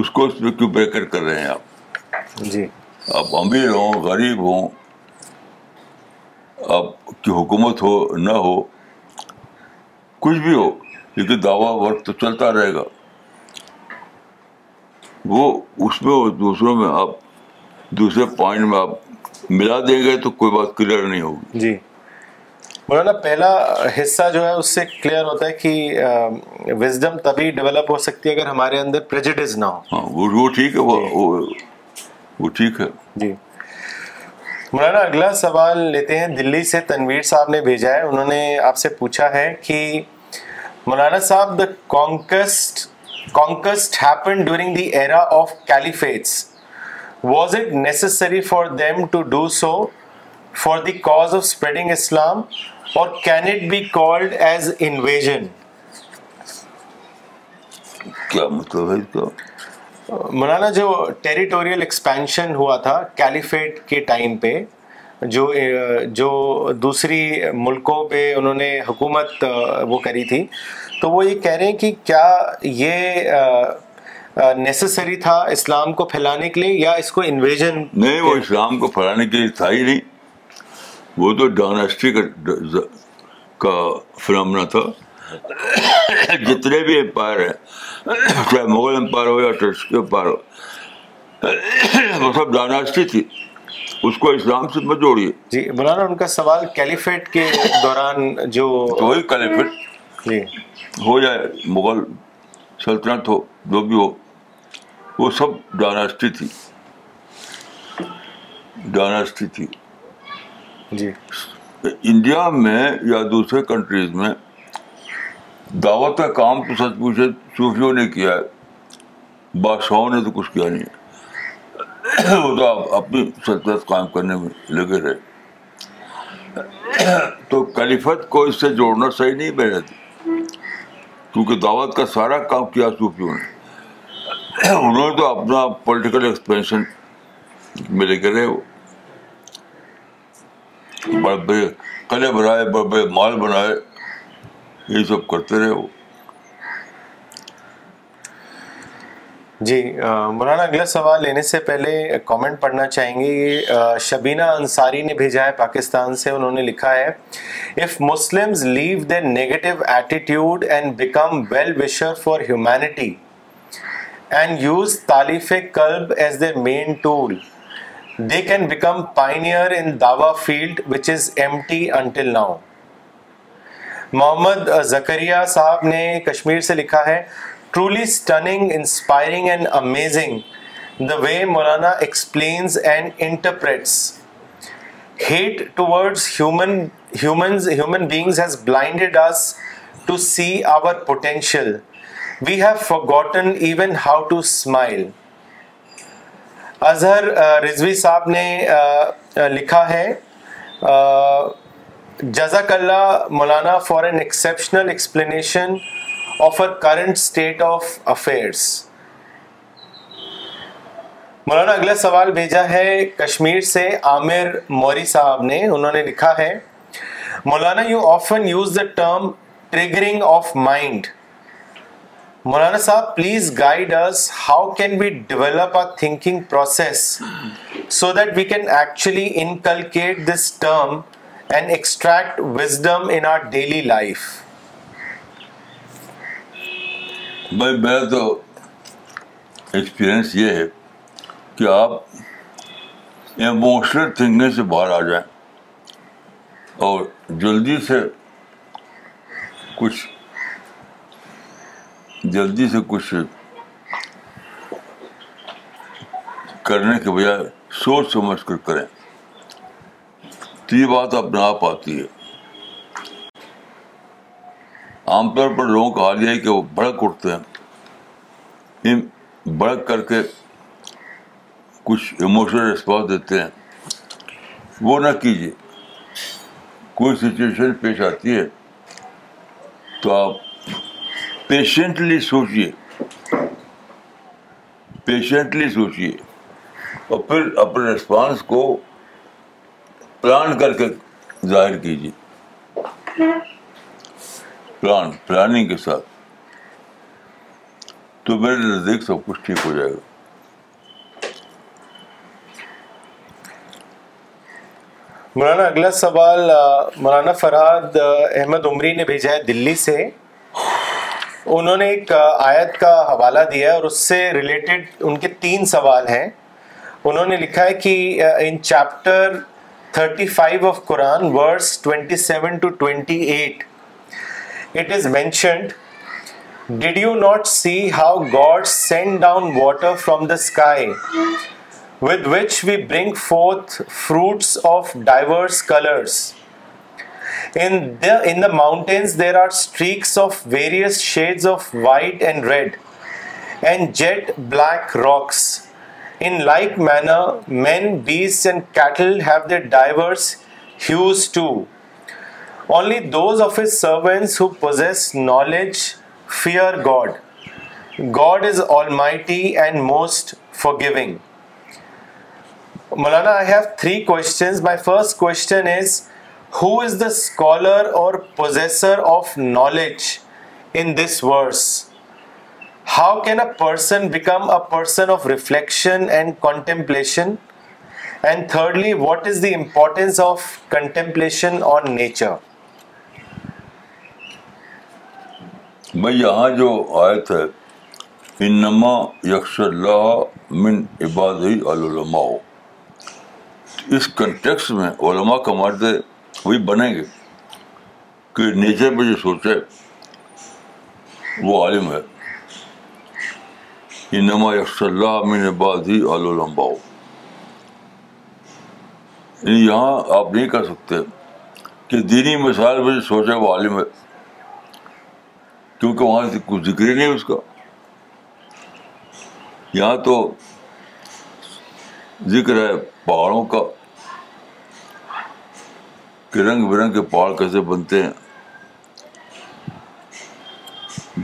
اس کو اس میں کیوں بریکٹ کر رہے ہیں آپ جی آپ امیر ہوں غریب ہوں آپ کی حکومت ہو نہ ہو کچھ بھی ہو لیکن دعویٰ ورک تو چلتا رہے گا وہ اس میں اور دوسروں میں آپ دوسرے پوائنٹ میں آپ ملا دیں گے تو کوئی بات کلیئر نہیں ہوگی جی مولانا پہلا حصہ جو ہے اس سے کلیئر ہوتا ہے کہ وزڈم تبھی ڈیولپ ہو سکتی ہے اگر ہمارے اندر پریجڈز نہ ہو ہاں، وہ وہ ٹھیک ہے جی۔ وہ وہ ٹھیک ہے جی مولانا اگلا سوال لیتے ہیں دلی سے تنویر صاحب نے بھیجا ہے انہوں نے آپ سے پوچھا ہے کہ مولانا صاحب دا کانکسٹ مولانا جو ٹیرٹوریل ایکسپینشن ہوا تھا کیلیفیٹ کے ٹائم پہ جو جو دوسری ملکوں پہ انہوں نے حکومت وہ کری تھی تو وہ یہ کہہ رہے ہیں کہ کیا یہ تھا اسلام کو پھیلانے کے لیے یا اس کو انویژن نہیں وہ اسلام کو پھیلانے کے لیے تھا ہی نہیں وہ تو ڈائناسٹک کا فلامنا تھا جتنے بھی امپائر ہیں چاہے مغل امپائر ہو یا ٹرسک امپائر ہو وہ سب ڈائناسٹی تھی اس کو اسلام سے مت جوڑیے جی مولانا ان کا سوال کیلیفیٹ کے دوران جو وہی کیلیفیٹ جی ہو جائے مغل سلطنت ہو جو بھی ہو وہ سب ڈائناسٹی تھی ڈائناسٹی تھی جی انڈیا میں یا دوسرے کنٹریز میں دعوت کا کام تو سچ پوچھے صوفیوں نے کیا ہے بادشاہوں نے تو کچھ کیا نہیں ہے وہ تو آپ اپنی سرکس کام کرنے میں لگے رہے تو کلیفت کو اس سے جوڑنا صحیح نہیں بہ رہا کیونکہ دعوت کا سارا کام کیا صوفیوں نے انہوں نے تو اپنا پولیٹیکل ایکسپینشن میں لے کے رہے وہ بڑے بڑے قلعے بنائے بڑے بڑے مال بنائے یہ سب کرتے رہے وہ جی مولانا اگلا سوال لینے سے پہلے کامنٹ پڑھنا چاہیں گے شبینہ انصاری نے بھیجا ہے پاکستان سے انہوں نے لکھا ہے mentor they can become pioneer in Dawa field which is empty until now Muhammad Zakariya صاحب نے کشمیر سے لکھا ہے truly stunning inspiring and amazing the way Maulana explains and interprets hate towards human humans human beings has blinded us to see our potential we have forgotten even how to smile Azhar Rizvi sahab نے لکھا ہے جزاک اللہ Maulana for an exceptional explanation of current state of affairs Maulana اگلا سوال بھیجا ہے کشمیر سے عامر موری صاحب نے انہوں نے لکھا ہے Maulana you often use the term triggering of mind Maulana sahab please guide us how can we develop thinking process so that we can actually inculcate this term and extract wisdom in our daily life بھائی میرا تو ایکسپیرئنس یہ ہے کہ آپ ایموشنل تھنکنگ سے باہر آ جائیں اور جلدی سے کچھ جلدی سے کچھ کرنے کے بجائے سوچ سمجھ کر کریں تو یہ بات اپنا آپ آتی ہے عام طور پر لوگوں کا حال یہ ہے کہ وہ بھڑک اٹھتے ہیں بھڑک کر کے کچھ ایموشنل رسپانس دیتے ہیں وہ نہ کیجیے کوئی سچویشن پیش آتی ہے تو آپ پیشنٹلی سوچیے پیشنٹلی سوچیے اور پھر اپنے رسپانس کو پلان کر کے ظاہر کیجیے پلان پلاننگ کے ساتھ تو میرے نزدیک سب کچھ ٹھیک ہو جائے گا مولانا اگلا سوال مولانا فراد احمد عمری نے بھیجا ہے دلی سے انہوں نے ایک آیت کا حوالہ دیا اور اس سے ریلیٹڈ ان کے تین سوال ہیں انہوں نے لکھا ہے کہ in chapter of Quran verse two eight fruits of white red jet black in like manner men beasts too Only those of his servants who possess knowledge fear God. God is almighty and most forgiving. Maulana, I have three questions. My first question is, who is the scholar or possessor of knowledge in this verse? How can a person become a person of reflection and contemplation? And thirdly, what is the importance of contemplation on nature? میں یہاں جو آیت ہے انما یکش اللہ من عباد العلماء اس کنٹیکس میں علماء کا مرد وہی بنیں گے کہ نیچر پہ جو سوچے وہ عالم ہے انما یکش اللہ من عباد العلماء یعنی یہاں آپ نہیں کہہ سکتے کہ دینی مثال پہ جو سوچے وہ عالم ہے کیونکہ وہاں سے کچھ ذکر ہی نہیں اس کا یہاں تو ذکر ہے پہاڑوں کا کہ رنگ برنگ کے پہاڑ کیسے بنتے ہیں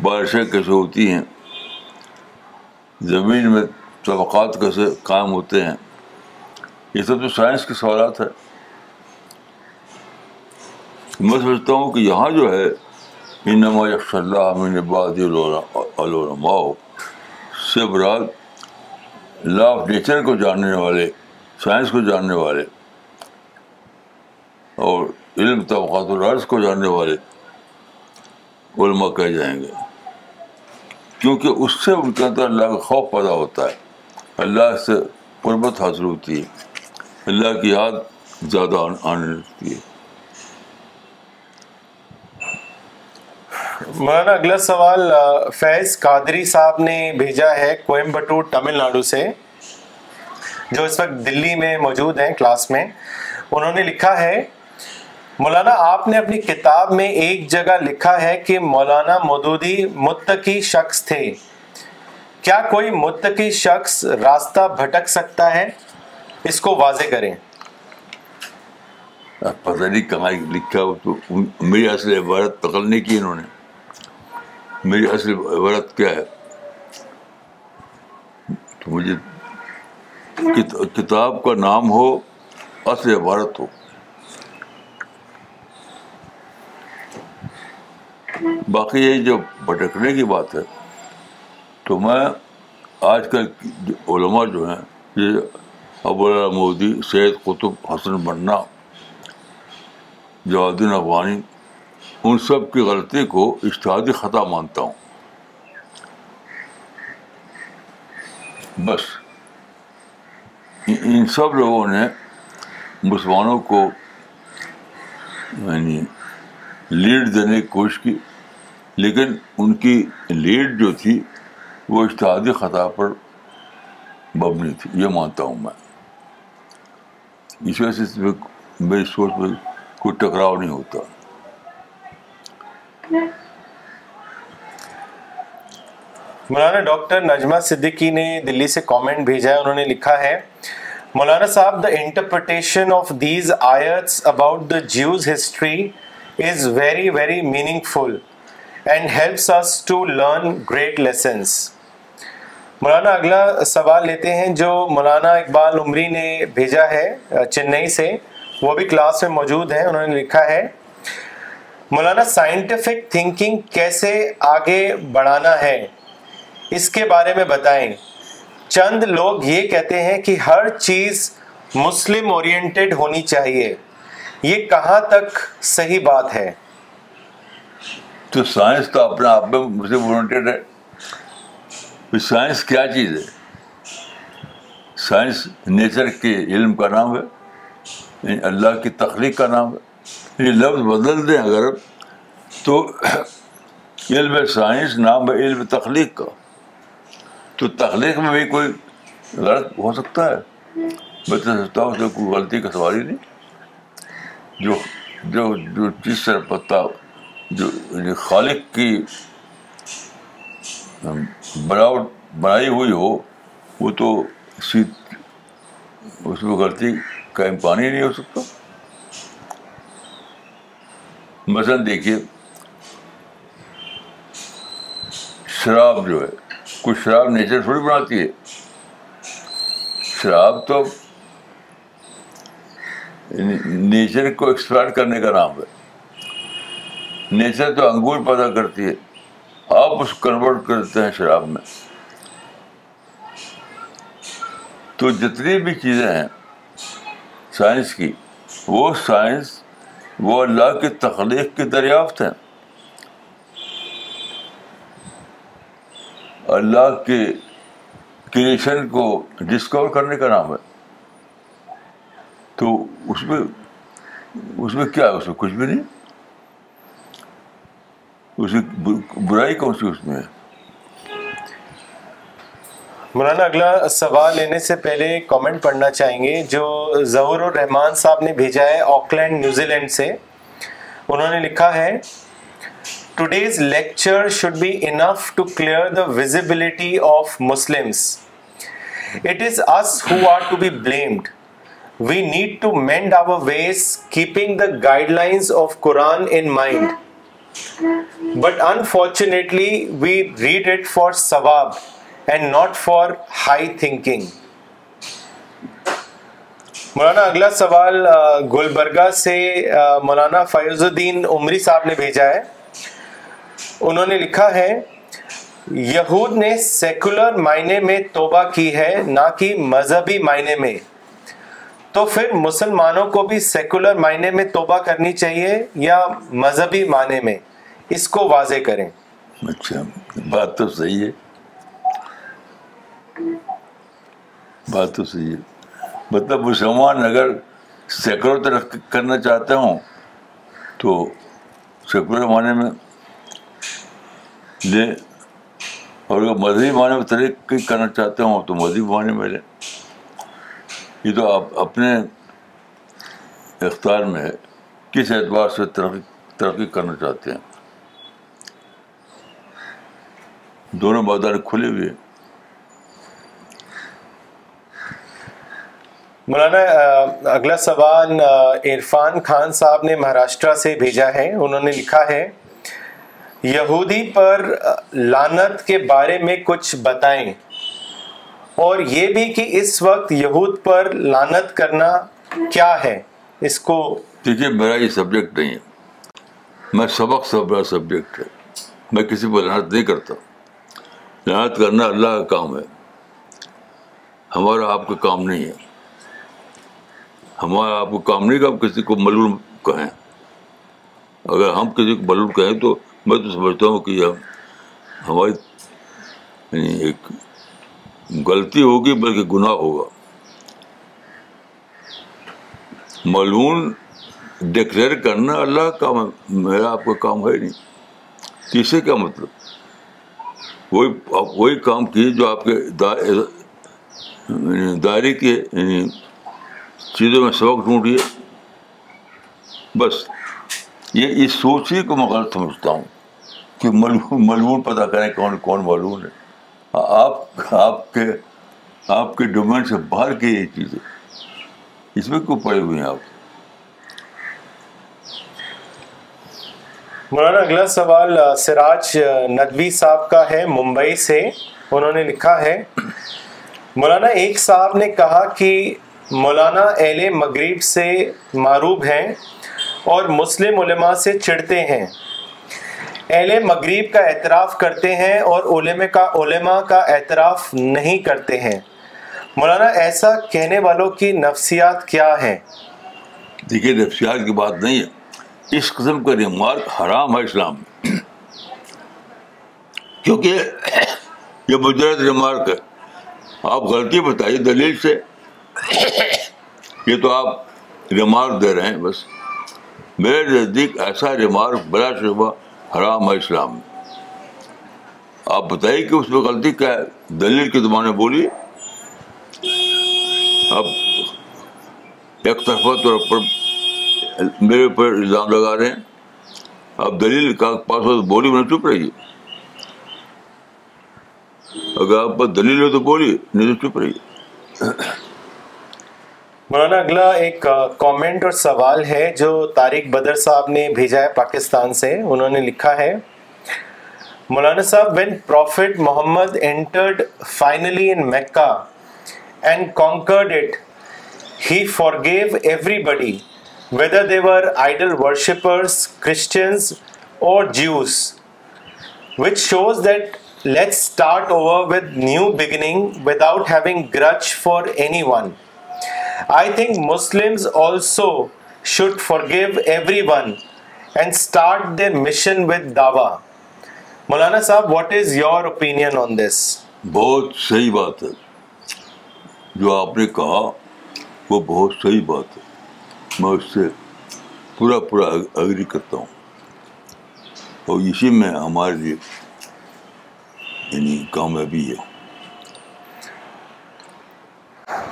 بارشیں کیسے ہوتی ہیں زمین میں طبقات کیسے قائم ہوتے ہیں یہ سب تو سائنس کے سوالات ہے میں سمجھتا ہوں کہ یہاں جو ہے انما اللہ من علماؤ سے آف نیچر کو جاننے والے سائنس کو جاننے والے اور علم طبقات طرس کو جاننے والے علما کہے جائیں گے کیونکہ اس سے ان کے اندر اللہ کا خوف پیدا ہوتا ہے اللہ سے قربت حاصل ہوتی ہے اللہ کی یاد زیادہ آنے لگتی ہے مولانا اگلا سوال فیض قادری صاحب نے بھیجا ہے کوئمبٹور تمل ناڈو سے جو اس وقت دلی میں موجود ہیں کلاس میں انہوں نے لکھا ہے مولانا آپ نے اپنی کتاب میں ایک جگہ لکھا ہے کہ مولانا مودودی متقی شخص تھے کیا کوئی متقی شخص راستہ بھٹک سکتا ہے اس کو واضح کریں پتہ نہیں کہاں لکھا تو اصل عبارت کی انہوں نے میری اصل عبارت کیا ہے تو مجھے کتاب کا نام ہو اصل عبارت ہو باقی یہ جو بھٹکنے کی بات ہے تو میں آج کل علماء جو ہیں یہ ابو مودی سید قطب حسن منا جواد الدین افغانی ان سب کی غلطی کو اشتہادی خطا مانتا ہوں بس ان سب لوگوں نے مسلمانوں کو یعنی لیڈ دینے کی کوشش کی لیکن ان کی لیڈ جو تھی وہ اشتہادی خطا پر ببنی تھی یہ مانتا ہوں میں اس وجہ سے میری سوچ میں کوئی ٹکراؤ نہیں ہوتا مولانا ڈاکٹر نجمہ صدیقی نے دلی سے کامنٹ بھیجا ہے انہوں نے لکھا ہے Maulana sahab the interpretation of these iris about the Jews history is very very meaningful and learn great lessons Maulana اگلا سوال لیتے ہیں جو مولانا اقبال عمری نے بھیجا ہے چنئی سے وہ بھی کلاس میں موجود ہیں انہوں نے لکھا ہے مولانا سائنٹیفک تھنکنگ کیسے آگے بڑھانا ہے اس کے بارے میں بتائیں چند لوگ یہ کہتے ہیں کہ ہر چیز مسلم اورینٹیڈ ہونی چاہیے یہ کہاں تک صحیح بات ہے تو سائنس تو اپنا آپ میں مسلم اورینٹیڈ ہے سائنس کیا چیز ہے سائنس نیچر کے علم کا نام ہے یعنی اللہ کی تخلیق کا نام ہے یہ لفظ بدل دیں اگر تو علم سائنس نام ہے علم تخلیق کا تو تخلیق میں بھی کوئی غلط ہو سکتا ہے میں تو سکتا ہوں اس میں کوئی غلطی کا سوال ہی نہیں جو جو جو جس طرح پتا جو یعنی خالق کی بناوٹ بنائی ہوئی ہو وہ تو اسی اس میں غلطی کا امپانی نہیں ہو سکتا مثلاً دیکھیے شراب جو ہے کچھ شراب نیچر تھوڑی بناتی ہے شراب تو نیچر کو ایکسپلائٹ کرنے کا نام ہے نیچر تو انگور پیدا کرتی ہے آپ اس کو کنورٹ کرتے ہیں شراب میں تو جتنی بھی چیزیں ہیں سائنس کی وہ سائنس وہ اللہ کی تخلیق کی دریافت ہے اللہ کے کریشن کو ڈسکور کرنے کا نام ہے تو اس میں اس میں کیا ہے اس میں کچھ بھی نہیں اس میں برائی کون سی اس میں ہے مولانا اگلا سوال لینے سے پہلے کامنٹ پڑھنا چاہیں گے جو ظہور الرحمان صاحب نے بھیجا ہے آکلینڈ نیوزی لینڈ سے انہوں نے لکھا ہے today's lecture should be enough to clear the visibility of Muslims it is us who are to be blamed we need to mend our ways keeping the guidelines of Quran in mind but unfortunately we read it for ثواب and not for high thinking Maulana اگلا سوال گلبرگہ سے مولانا فیوز الدین عمری صاحب نے بھیجا ہے انہوں نے لکھا ہے یہود نے سیکولر معنی میں توبہ کی ہے نہ کہ مذہبی معنی میں تو پھر مسلمانوں کو بھی سیکولر معنی میں توبہ کرنی چاہیے یا مذہبی معنی میں اس کو واضح کریں اچھا بات تو صحیح ہے بات تو صحیح ہے مطلب مسلمان اگر سیکولر ترقی کرنا چاہتے ہوں تو سیکولر معنی میں لیں اور اگر مذہبی معنی میں ترقی کرنا چاہتے ہوں تو مذہبی معنی میں لیں یہ تو آپ اپنے اختیار میں ہے کس اعتبار سے ترقی ترقی کرنا چاہتے ہیں دونوں بازار کھلے ہوئے ہیں مولانا اگلا سوال عرفان خان صاحب نے مہاراشٹرا سے بھیجا ہے انہوں نے لکھا ہے یہودی پر لانت کے بارے میں کچھ بتائیں اور یہ بھی کہ اس وقت یہود پر لانت کرنا کیا ہے اس کو دیکھیے میرا یہ سبجیکٹ نہیں ہے میں سبق سے بڑا سبجیکٹ ہے میں کسی پر لانت نہیں کرتا لانت کرنا اللہ کا کام ہے ہمارا آپ کا کام نہیں ہے ہمارا آپ کو کام نہیں کہ آپ کسی کو ملول کہیں اگر ہم کسی کو ملول کہیں تو میں تو سمجھتا ہوں کہ ہماری یعنی ایک غلطی ہوگی بلکہ گناہ ہوگا ملون ڈکلیئر کرنا اللہ کا میرا آپ کا کام ہے نہیں تیسرے کا مطلب وہی آپ وہی کام کیے جو آپ کے یعنی دائرے کے یعنی چیزوں میں شوق ڈھونڈیے بس یہ اس سوچنے کو میں غلط سمجھتا ہوں کہ پتہ کریں کون کون ہے آپ آپ آپ کے کے ڈومین سے باہر کے اس میں کیوں پڑے ہوئے ہیں آپ مولانا اگلا سوال سراج ندوی صاحب کا ہے ممبئی سے انہوں نے لکھا ہے مولانا ایک صاحب نے کہا کہ مولانا اہل مغرب سے معروب ہیں اور مسلم علماء سے چڑھتے ہیں اہل مغرب کا اعتراف کرتے ہیں اور علماء کا علماء کا اعتراف نہیں کرتے ہیں مولانا ایسا کہنے والوں کی نفسیات کیا ہے دیکھیے نفسیات کی بات نہیں ہے اس قسم کا ریمارک حرام ہے اسلام کیونکہ یہ مجرد ریمارک ہے آپ غلطی بتائیے دلیل سے یہ تو آپ ریمارک دے رہے ہیں بس میرے نزدیک ایسا ریمارک بلا شبہ حرام ہے اسلام آپ بتائیے کہ اس میں غلطی کیا ہے دلیل کی بولی آپ ایک طرفہ طور پر میرے اوپر الزام لگا رہے ہیں اب دلیل کا پاس ہو تو بولی میں چپ رہی اگر آپ دلیل ہو تو بولیے نہیں تو چپ رہی مولانا اگلا ایک کامنٹ اور سوال ہے جو طارق بدر صاحب نے بھیجا ہے پاکستان سے انہوں نے لکھا ہے Maulana sahab when prophet Muhammad entered finally in Mecca and conquered it he forgive everybody whether they're idol worshippers Christians اور Jews which shows that let start over with new beginning without having grudge for anyone I think Muslim also should forgive everyone and start their mission with Dawa Maulana sahab what is your opinion on this بہت صحیح بات ہے جو آپ نے کہا وہ بہت صحیح بات ہے میں اس سے پورا پورا اگری کرتا ہوں اور اسی میں ہمارے لیے یعنی کامیابی ہے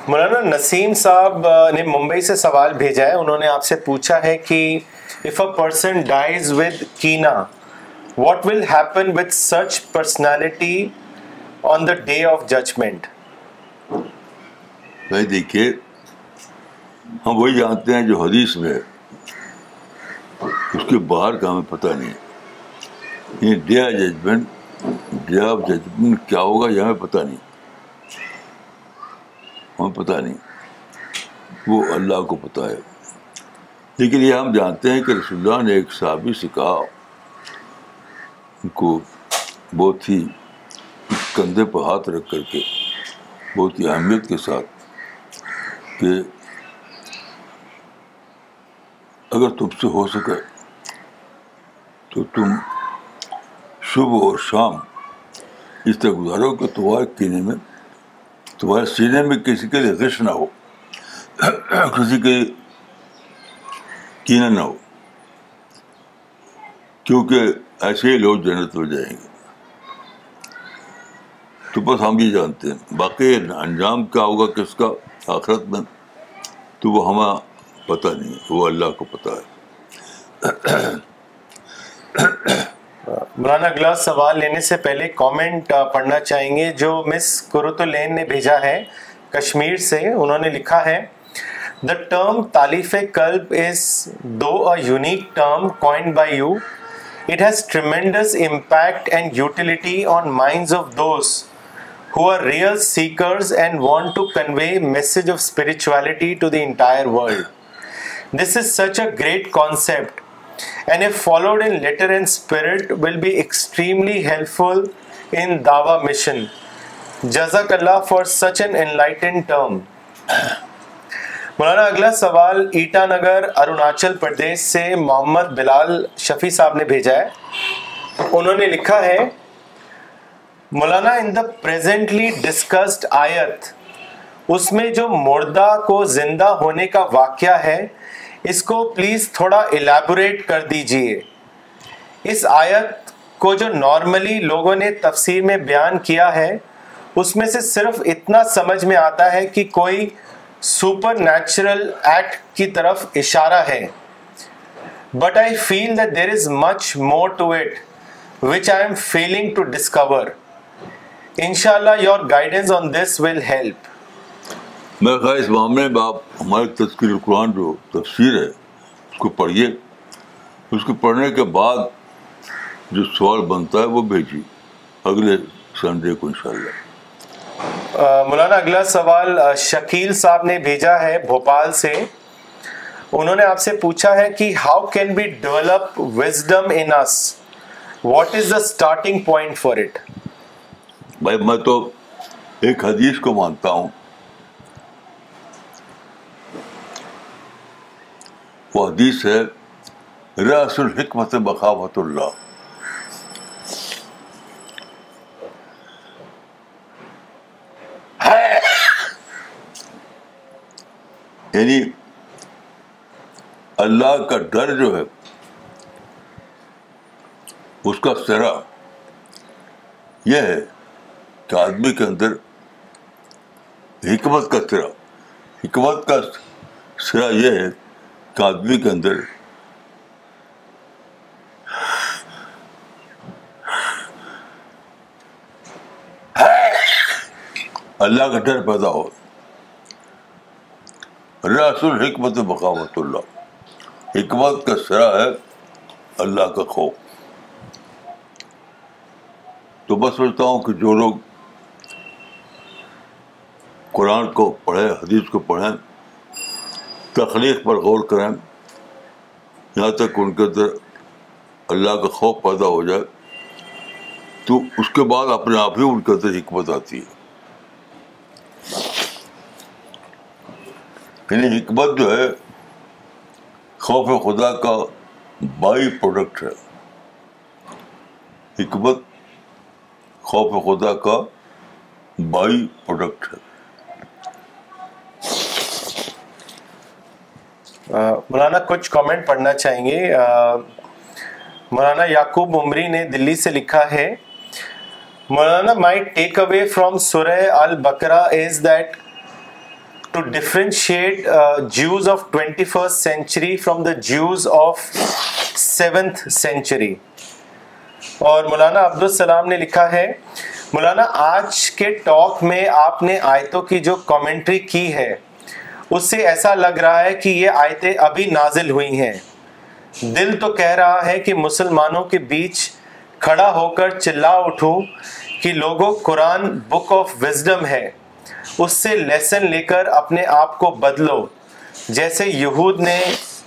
مولانا نسیم صاحب نے ممبئی سے سوال بھیجا ہے انہوں نے آپ سے پوچھا ہے کہ if a person dies with کینا what will happen with such personality on the day of judgment بھائی دیکھیے ہم وہی جانتے ہیں جو حدیث میں اس کے باہر کا ہمیں پتہ نہیں day of judgment day of judgment کیا ہوگا یہ ہمیں پتہ نہیں ہمیں پتہ نہیں وہ اللہ کو پتہ ہے لیکن یہ ہم جانتے ہیں کہ رسول اللہ نے ایک صحابی سے کہا ان کو بہت ہی کندھے پہ ہاتھ رکھ کر کے بہت ہی اہمیت کے ساتھ کہ اگر تم سے ہو سکے تو تم صبح اور شام اس طرح گزارو کہ تمہارے کینے میں وہ سینے میں کسی کے لیے غش نہ ہو کسی کے کینا نہ ہو کیونکہ ایسے ہی لوگ جنت میں جائیں گے تو بس ہم یہ جانتے ہیں باقی انجام کیا ہوگا کس کا آخرت میں تو وہ ہمیں پتہ نہیں وہ اللہ کو پتہ ہے مولانا اگلا سوال لینے سے پہلے کامنٹ پڑھنا چاہیں گے جو مس نے بھیجا ہے کشمیر سے انہوں نے لکھا ہے تالیف great concept and if followed in letter and spirit will be extremely helpful in dawa mission jazakallah for such an enlightened term مولانا اگلا سوال ایٹا نگر اروناچل پردیش سے محمد بلال شفی صاحب نے بھیجا ہے انہوں نے لکھا ہے مولانا ان دا پریزنٹلی ڈسکسڈ آیت اس میں جو مردہ کو زندہ ہونے کا واقعہ ہے اس کو پلیز تھوڑا الیبوریٹ کر دیجئے اس آیت کو جو نارملی لوگوں نے تفسیر میں بیان کیا ہے اس میں سے صرف اتنا سمجھ میں آتا ہے کہ کوئی سپر نیچرل ایکٹ کی طرف اشارہ ہے but I feel that there is much more to it which I am feeling to discover ان شاء اللہ your guidance on this will help میں خیر اس معاملے میں آپ ہماری تذکر قرآن جو تفسیر ہے اس کو پڑھیے اس کو پڑھنے کے بعد جو سوال بنتا ہے وہ بھیجیے کو ان شاء اللہ مولانا اگلا سوال شکیل صاحب نے بھیجا ہے بھوپال سے انہوں نے آپ سے پوچھا ہے کہ how can we develop in us what is the starting point for it بھائی میں تو ایک حدیث کو مانتا ہوں وہ حدیث ہے رس الحکمت بخاوت اللہ یعنی اللہ کا ڈر جو ہے اس کا سرا یہ ہے کہ آدمی کے اندر حکمت کا سرا حکمت کا سرا یہ ہے آدمی کے اندر اللہ کا ڈر پیدا ہو اللہ حکمت کا سرا ہے اللہ کا خوف تو میں سمجھتا ہوں کہ جو لوگ قرآن کو پڑھیں حدیث کو پڑھیں تخلیق پر غور کریں یہاں تک ان کے اندر اللہ کا خوف پیدا ہو جائے تو اس کے بعد اپنے آپ ہی ان کے اندر حکمت آتی ہے یعنی حکمت جو ہے خوف خدا کا بائی پروڈکٹ ہے حکمت خوف خدا کا بائی پروڈکٹ ہے مولانا کچھ کامنٹ پڑھنا چاہیں گے مولانا یعقوب عمری نے دلی سے لکھا ہے Maulana my take away from سورہ is that to Jews of twenty first century from the Jews of seventh century اور مولانا عبد السلام نے لکھا ہے مولانا آج کے ٹاک میں آپ نے آیتوں کی جو کامنٹری کی ہے اس سے ایسا لگ رہا ہے کہ یہ آیتیں ابھی نازل ہوئی ہیں دل تو کہہ رہا ہے کہ مسلمانوں کے بیچ کھڑا ہو کر چلا اٹھو کہ لوگوں قرآن بک آف وزڈم ہے اس سے لیسن لے کر اپنے آپ کو بدلو جیسے یہود نے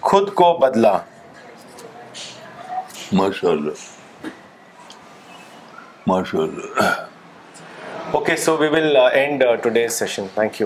خود کو بدلا ماشاء ماشاء اللہ اللہ okay so we will end today